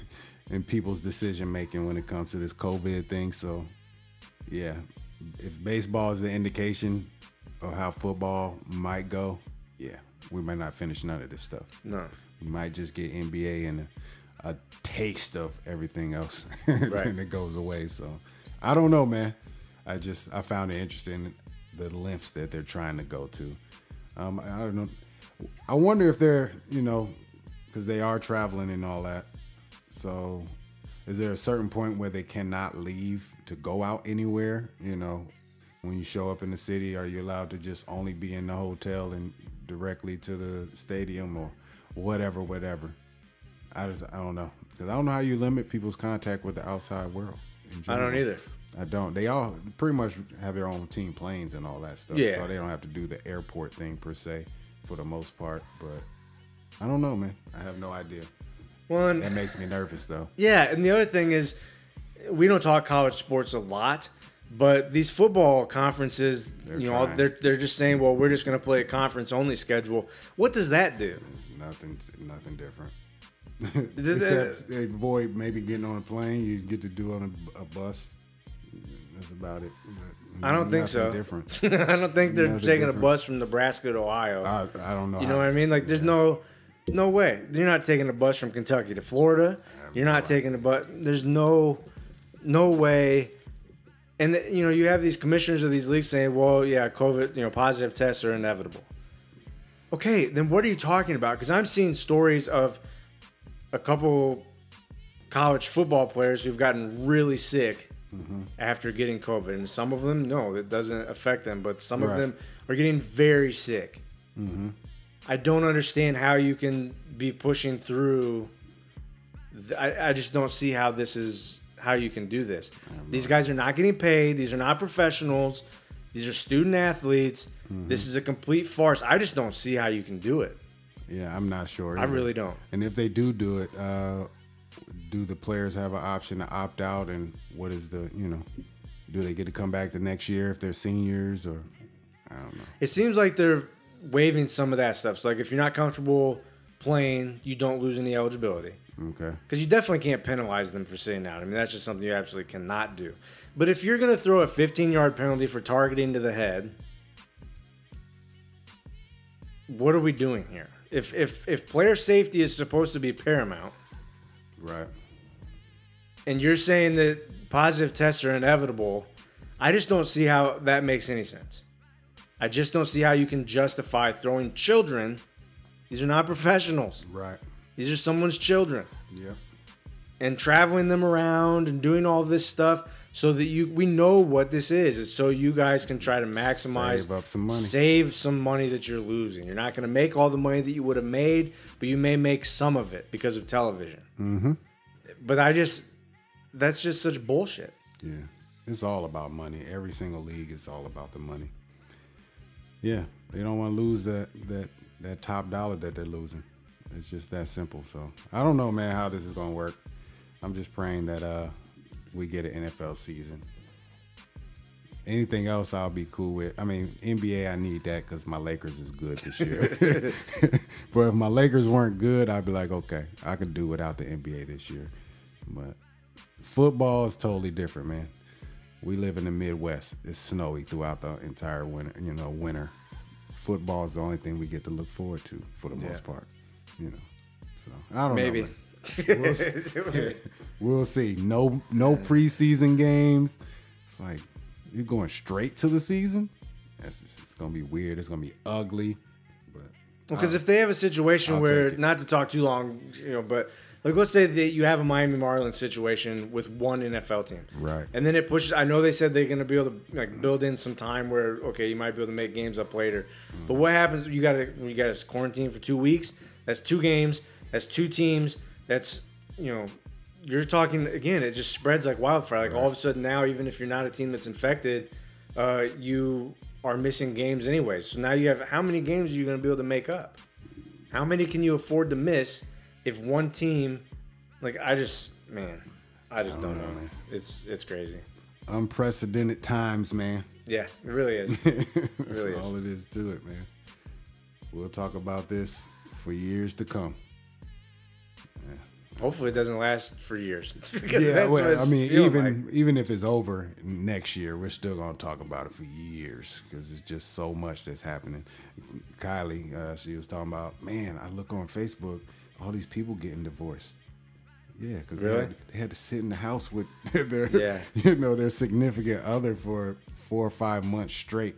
S1: in people's decision making when it comes to this COVID thing. So, yeah, if baseball is the indication of how football might go, yeah, we might not finish none of this stuff.
S2: No.
S1: We might just get NBA and a, a taste of everything else,
S2: Right.
S1: and it goes away. So, I don't know, man. I just I found it interesting the lengths that they're trying to go to. Um, I don't know. I wonder if they're you know because they are traveling and all that. So, is there a certain point where they cannot leave to go out anywhere? You know, when you show up in the city, are you allowed to just only be in the hotel and directly to the stadium or whatever, whatever? I just I don't know because I don't know how you limit people's contact with the outside world.
S2: I don't either.
S1: I don't. They all pretty much have their own team planes and all that stuff.
S2: Yeah.
S1: So they don't have to do the airport thing per se, for the most part. But I don't know, man. I have no idea.
S2: One
S1: That makes me nervous though.
S2: yeah, and the other thing is, we don't talk college sports a lot, but these football conferences,
S1: They're
S2: you know,
S1: trying.
S2: they're they're just saying, well, we're just going to play a conference only schedule. What does that do?
S1: Nothing, nothing different. Except they avoid maybe getting on a plane. You get to do on a, a bus. That's about it. But
S2: I don't think so.
S1: Different.
S2: I don't think they're
S1: Nothing
S2: taking a bus from Nebraska to Ohio.
S1: I, I don't know.
S2: You know what I mean? Like, there's no, no way. You're not taking a bus from Kentucky to Florida. You're not taking a bus. There's no, no way. And you know, you have these commissioners of these leagues saying, "Well, yeah, COVID, you know, positive tests are inevitable." Okay, then what are you talking about? Because I'm seeing stories of a couple college football players who've gotten really sick mm-hmm. after getting COVID, and some of them, no, it doesn't affect them, but some of them are getting very sick. Mm-hmm. I don't understand how you can be pushing through. I, I just don't see how this is how you can do this. These guys are not getting paid. These are not professionals. These are student athletes. This is a complete farce. I just don't see how you can do it.
S1: Yeah, I'm not sure.
S2: I really don't.
S1: And if they do do it, uh, do the players have an option to opt out? And what is the you know, do they get to come back the next year if they're seniors or I don't know.
S2: It seems like they're waiving some of that stuff. So like if you're not comfortable playing, you don't lose any eligibility.
S1: Okay.
S2: Because you definitely can't penalize them for sitting out. I mean, that's just something you absolutely cannot do. But if you're going to throw a 15 yard penalty for targeting to the head, what are we doing here? If, if, if player safety is supposed to be paramount,
S1: Right.
S2: and you're saying that positive tests are inevitable, I just don't see how that makes any sense. I just don't see how you can justify throwing children. These are not professionals.
S1: Right.
S2: These are someone's children.
S1: Yep.
S2: and traveling them around and doing all this stuff so that you we know what this is. It's so you guys can try to maximize
S1: Save up some money.
S2: Save some money that you're losing. You're not going to make all the money that you would have made, but you may make some of it because of television. Mm-hmm. But I just that's just such bullshit.
S1: Yeah. It's all about money. Every single league is all about the money. Yeah. They don't want to lose that that that top dollar that they're losing. It's just that simple. So I don't know, man, how this is gonna work. I'm just praying that uh we get an NFL season. Anything else, I'll be cool with. I mean, NBA, I need that because my Lakers is good this year. but if my Lakers weren't good, I'd be like, okay, I can do without the NBA this year. But football is totally different, man. We live in the Midwest. It's snowy throughout the entire winter. You know, winter. Football is the only thing we get to look forward to for the most part. You know, so I don't
S2: Maybe.
S1: know. We'll see. we'll see. No, no preseason games. It's like you're going straight to the season. That's just, it's gonna be weird. It's gonna be ugly.
S2: Because if they have a situation
S1: I'll
S2: where, not to talk too long, you know, but like let's say that you have a Miami Marlins situation with one NFL team,
S1: Right.
S2: And then it pushes. I know they said they're going to be able to like build in some time where okay, you might be able to make games up later. But what happens? You got to you got to quarantine for two weeks. That's two games. That's two teams. That's you know. You're talking again. It just spreads like wildfire. Like all of a sudden now, even if you're not a team that's infected, uh, you are missing games anyway. So now you have how many games are you going to be able to make up? How many can you afford to miss if one team, like I just man, I just don't, know.
S1: man.
S2: It's it's crazy.
S1: unprecedented times, man.
S2: Yeah, it really is.
S1: That's
S2: really is.
S1: all it is to it, man. We'll talk about this for years to come.
S2: Hopefully, it doesn't last for years. because
S1: Yeah,
S2: that's
S1: well, I mean, even
S2: like.
S1: even if it's over next year, we're still gonna talk about it for years because it's just so much that's happening. Kylie, uh, she was talking about, man, I look on Facebook, all these people getting divorced. Yeah, because
S2: Really?
S1: they, had, they had to sit in the house with their,
S2: Yeah.
S1: you know, their significant other for four or five months straight.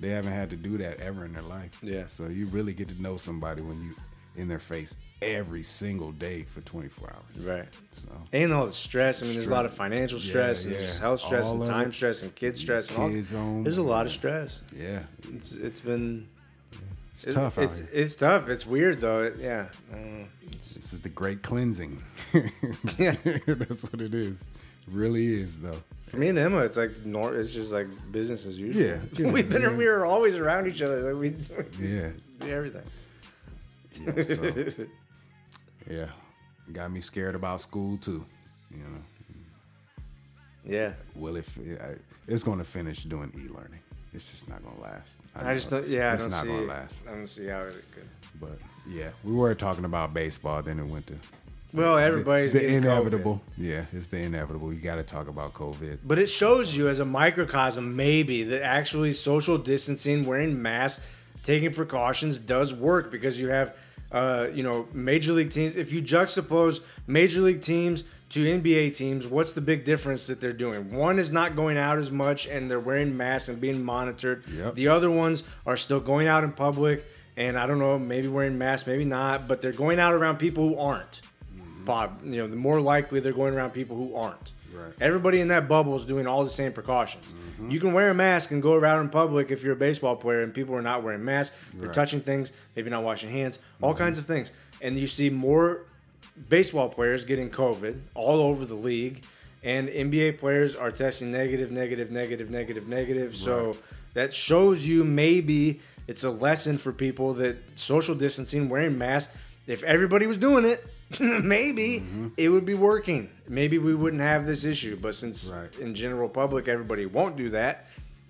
S1: They haven't had to do that ever in their life.
S2: Yeah.
S1: So you really get to know somebody when you in their face every single day for 24 hours.
S2: Right.
S1: So
S2: And all the stress. I mean, there's a lot of financial
S1: Yeah,
S2: stress and
S1: yeah.
S2: just health stress
S1: All
S2: and time
S1: it.
S2: stress and kid stress. And all.
S1: Kids home,
S2: There's a lot of stress.
S1: yeah,
S2: It's it's been
S1: it's
S2: it-
S1: tough
S2: It's
S1: here.
S2: it's tough. It's weird though. It- yeah. It's-
S1: This is the great cleansing.
S2: Yeah.
S1: That's what it is. It really is though.
S2: For me and Emma, it's like nor- it's just like business as usual.
S1: Yeah,
S2: We've been
S1: yeah.
S2: we were always around each other. Like we,
S1: Yeah.
S2: do everything.
S1: Yeah. So, yeah. Got me scared about school too. You know.
S2: Yeah.
S1: Well, if it's going to finish doing e-learning, it's just not going to last.
S2: I just don't. Yeah, I
S1: it's
S2: don't
S1: not going to last.
S2: I don't see how it could.
S1: But yeah, we were talking about baseball, then it went to
S2: Well, everybody's
S1: the,
S2: COVID.
S1: inevitable. Yeah, it's the inevitable. You got to talk about COVID.
S2: But it shows you as a microcosm, maybe, that actually social distancing, wearing masks, taking precautions does work because you have, uh, you know, major league teams. If you juxtapose major league teams to NBA teams, what's the big difference that they're doing? One is not going out as much and they're wearing masks and being monitored.
S1: Yep.
S2: The other ones are still going out in public and I don't know, maybe wearing masks, maybe not, but they're going out around people who aren't. Bob, you know, the more likely they're going around people who aren't.
S1: Right.
S2: Everybody in that bubble is doing all the same precautions. Mm-hmm. You can wear a mask and go around in public if you're a baseball player and people are not wearing masks, they're
S1: Right.
S2: touching things, maybe not washing hands, all mm-hmm. kinds of things. And you see more baseball players getting COVID all over the league, and NBA players are testing negative, negative, negative, negative, negative. So that shows you maybe it's a lesson for people that social distancing, wearing masks, if everybody was doing it, maybe it would be working. Maybe we wouldn't have this issue. But since
S1: Right.
S2: in general public everybody won't do that,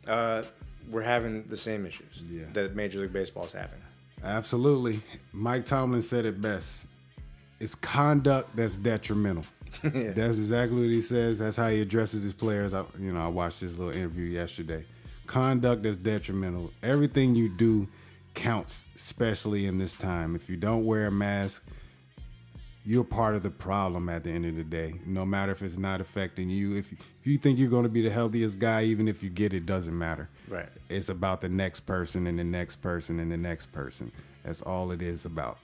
S2: uh, we're having the same issues
S1: Yeah.
S2: that Major League Baseball is having.
S1: Absolutely. Mike Tomlin said it best. It's conduct that's detrimental. That's exactly what he says. That's how he addresses his players. I, you know, I watched this little interview yesterday. Conduct that's detrimental. Everything you do counts, especially in this time. If you don't wear a mask, you're part of the problem at the end of the day. No matter if it's not affecting you. If if you think you're going to be the healthiest guy, even if you get it, doesn't matter.
S2: Right.
S1: It's about the next person and the next person and the next person. That's all it is about.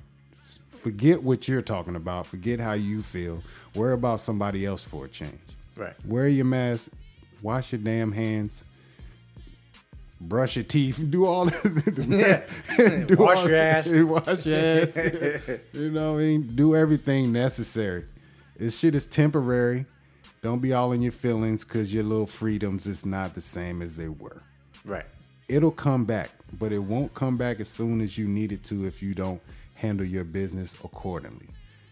S1: Forget what you're talking about. Forget how you feel. Worry about somebody else for a change.
S2: Right.
S1: Wear your mask. Wash your damn hands. Brush your teeth. Do all the,
S2: Yeah.
S1: do
S2: Wash
S1: all-
S2: your ass.
S1: Wash your ass. you know what I mean? Do everything necessary. This shit is temporary. Don't be all in your feelings because your little freedoms is not the same as they were
S2: Right.
S1: it'll come back, but it won't come back as soon as you need it to if you don't handle your business accordingly.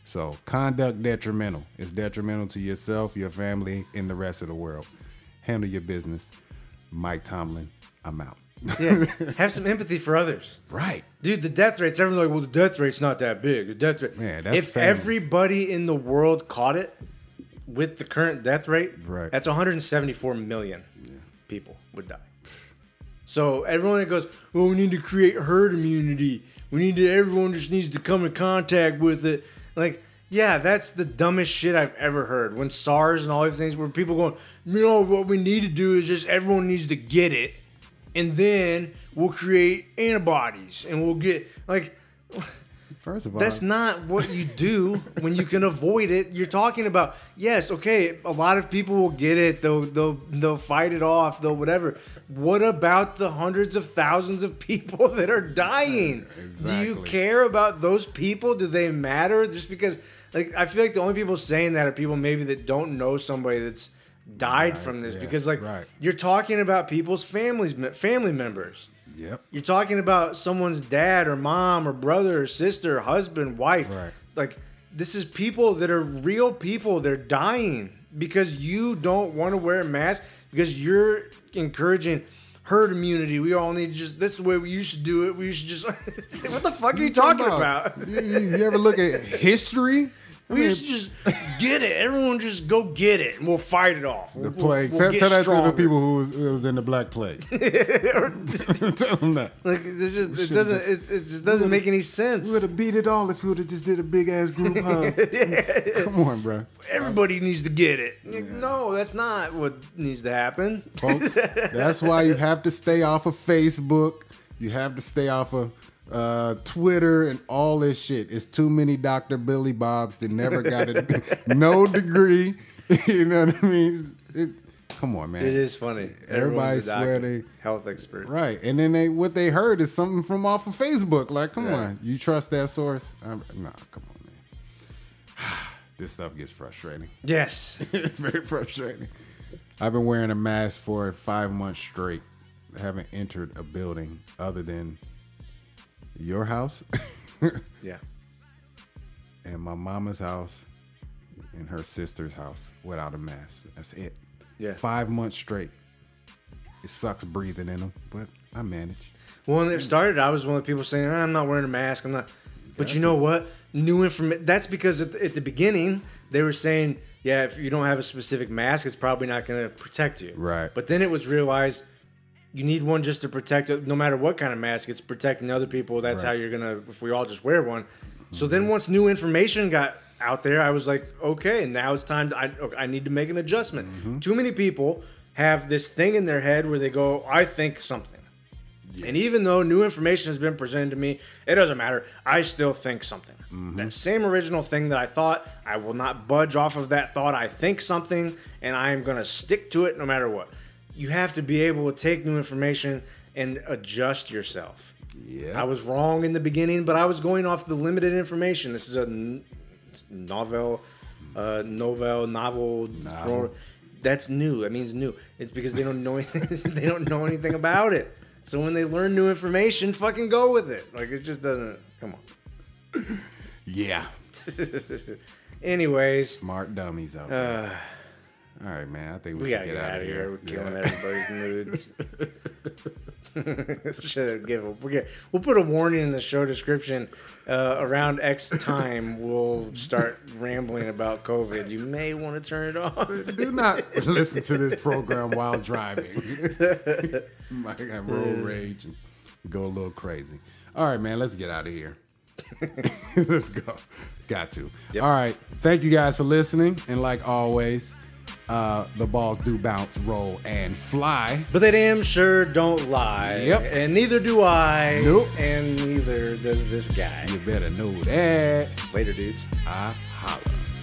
S1: So, conduct detrimental. It's detrimental to yourself, your family, and the rest of the world. Handle your business. Mike Tomlin, I'm out.
S2: Yeah. Have some empathy for others.
S1: right.
S2: Dude, the death rates, everyone's like, well, the death rate's not that big. The death rate.
S1: Man, that's
S2: if
S1: family.
S2: everybody in the world caught it with the current death rate,
S1: Right.
S2: that's 174 million people would die. So everyone that goes, well, we need to create herd immunity. We need to, everyone just needs to come in contact with it. Like, yeah, that's the dumbest shit I've ever heard. When SARS and all these things, where people going, you know, what we need to do is just everyone needs to get it, and then we'll create antibodies, and we'll get like.
S1: First of all,
S2: That's not what you do when you can avoid it. You're talking about yes, okay. A lot of people will get it. They'll they'll they'll fight it off. They'll whatever. What about the hundreds of thousands of people that are dying? Exactly. Do you care about those people? Do they matter? Just because like I feel like the only people saying that are people maybe that don't know somebody that's died from this
S1: yeah,
S2: because like
S1: right.
S2: you're talking about people's families family members.
S1: Yep.
S2: You're talking about someone's dad or mom or brother or sister, husband, wife.
S1: Right.
S2: Like this is people that are real people. They're dying because you don't want to wear a mask because you're encouraging herd immunity. We all need to just this is the way we used to do it. We should just what the fuck are you talking about?
S1: you, you- you ever look at history?
S2: We
S1: mean-
S2: should just get it. Everyone just go get it, and we'll fight it off.
S1: The plague. Tell, tell that to the people who was, was in the black plague. tell them that.
S2: Like this just it doesn't
S1: just-
S2: it, it just doesn't make any sense.
S1: We would have beat it all if we would have just did a big ass group hug. Come on, bro.
S2: Everybody needs to get it. No, that's not what needs to happen.
S1: folks. That's why you have to stay off of Facebook. You have to stay off of uh, Twitter and all this shit. It's too many Dr. Billy Bobs that never got a no degree. you know what I mean? It, come on, man.
S2: It is funny.
S1: Everybody swear they-
S2: health expert.
S1: Right, and then they what they heard is something from off of Facebook. Like, come
S2: Yeah.
S1: on, you trust that source? Um, nah, come on, man. this stuff gets frustrating.
S2: Yes.
S1: Very frustrating. I've been wearing a mask for five months straight. I haven't entered a building other than your house
S2: Yeah.
S1: and my mama's house and her sister's house without a mask. That's it.
S2: Yeah.
S1: Five months straight. It sucks breathing in them, but I managed.
S2: Well, when it started, I was one of the people saying, "Ah, "I'm not wearing a mask. I'm not." But you know what? New information. That's because at the, at the beginning they were saying, "Yeah, if you don't have a specific mask, it's probably not going to protect you."
S1: Right.
S2: But then it was realized you need one just to protect. No matter what kind of mask, it's protecting other people. That's how you're gonna. If we all just wear one. So then once new information got out there, I was like, okay, now it's time. To, I I need to make an adjustment.
S1: Mm-hmm.
S2: Too many people have this thing in their head where they go, I think something. And even though new information has been presented to me, it doesn't matter. I still think something. That same original thing that I thought, I will not budge off of that thought. I think something, and I am going to stick to it no matter what. You have to be able to take new information and adjust yourself.
S1: Yeah.
S2: I was wrong in the beginning, but I was going off the limited information. This is a n- novel, uh, novel, novel.
S1: Novel.
S2: That's new. That means new. It's because they don't know they don't know anything about it. So when they learn new information, fucking go with it. Like it just doesn't. Come on.
S1: Yeah.
S2: Anyways,
S1: Smart dummies out there.
S2: uh,
S1: All right, man. I think we,
S2: we
S1: should get,
S2: get
S1: out of here.
S2: We're killing
S1: Yeah.
S2: everybody's moods. Should give a, we'll, get, we'll put a warning in the show description. Uh, around X time, we'll start rambling about COVID. You may want to turn it off.
S1: Do not listen to this program while driving. Might have road rage and go a little crazy. All right, man. Let's get out of here. let's go. Got to.
S2: Yep.
S1: All right. Thank you guys for listening. And like always, uh, the balls do bounce, roll, and fly.
S2: But they damn sure don't lie.
S1: Yep.
S2: And neither do I.
S1: Nope.
S2: And neither does this guy.
S1: You better know that.
S2: Later, dudes.
S1: I holla.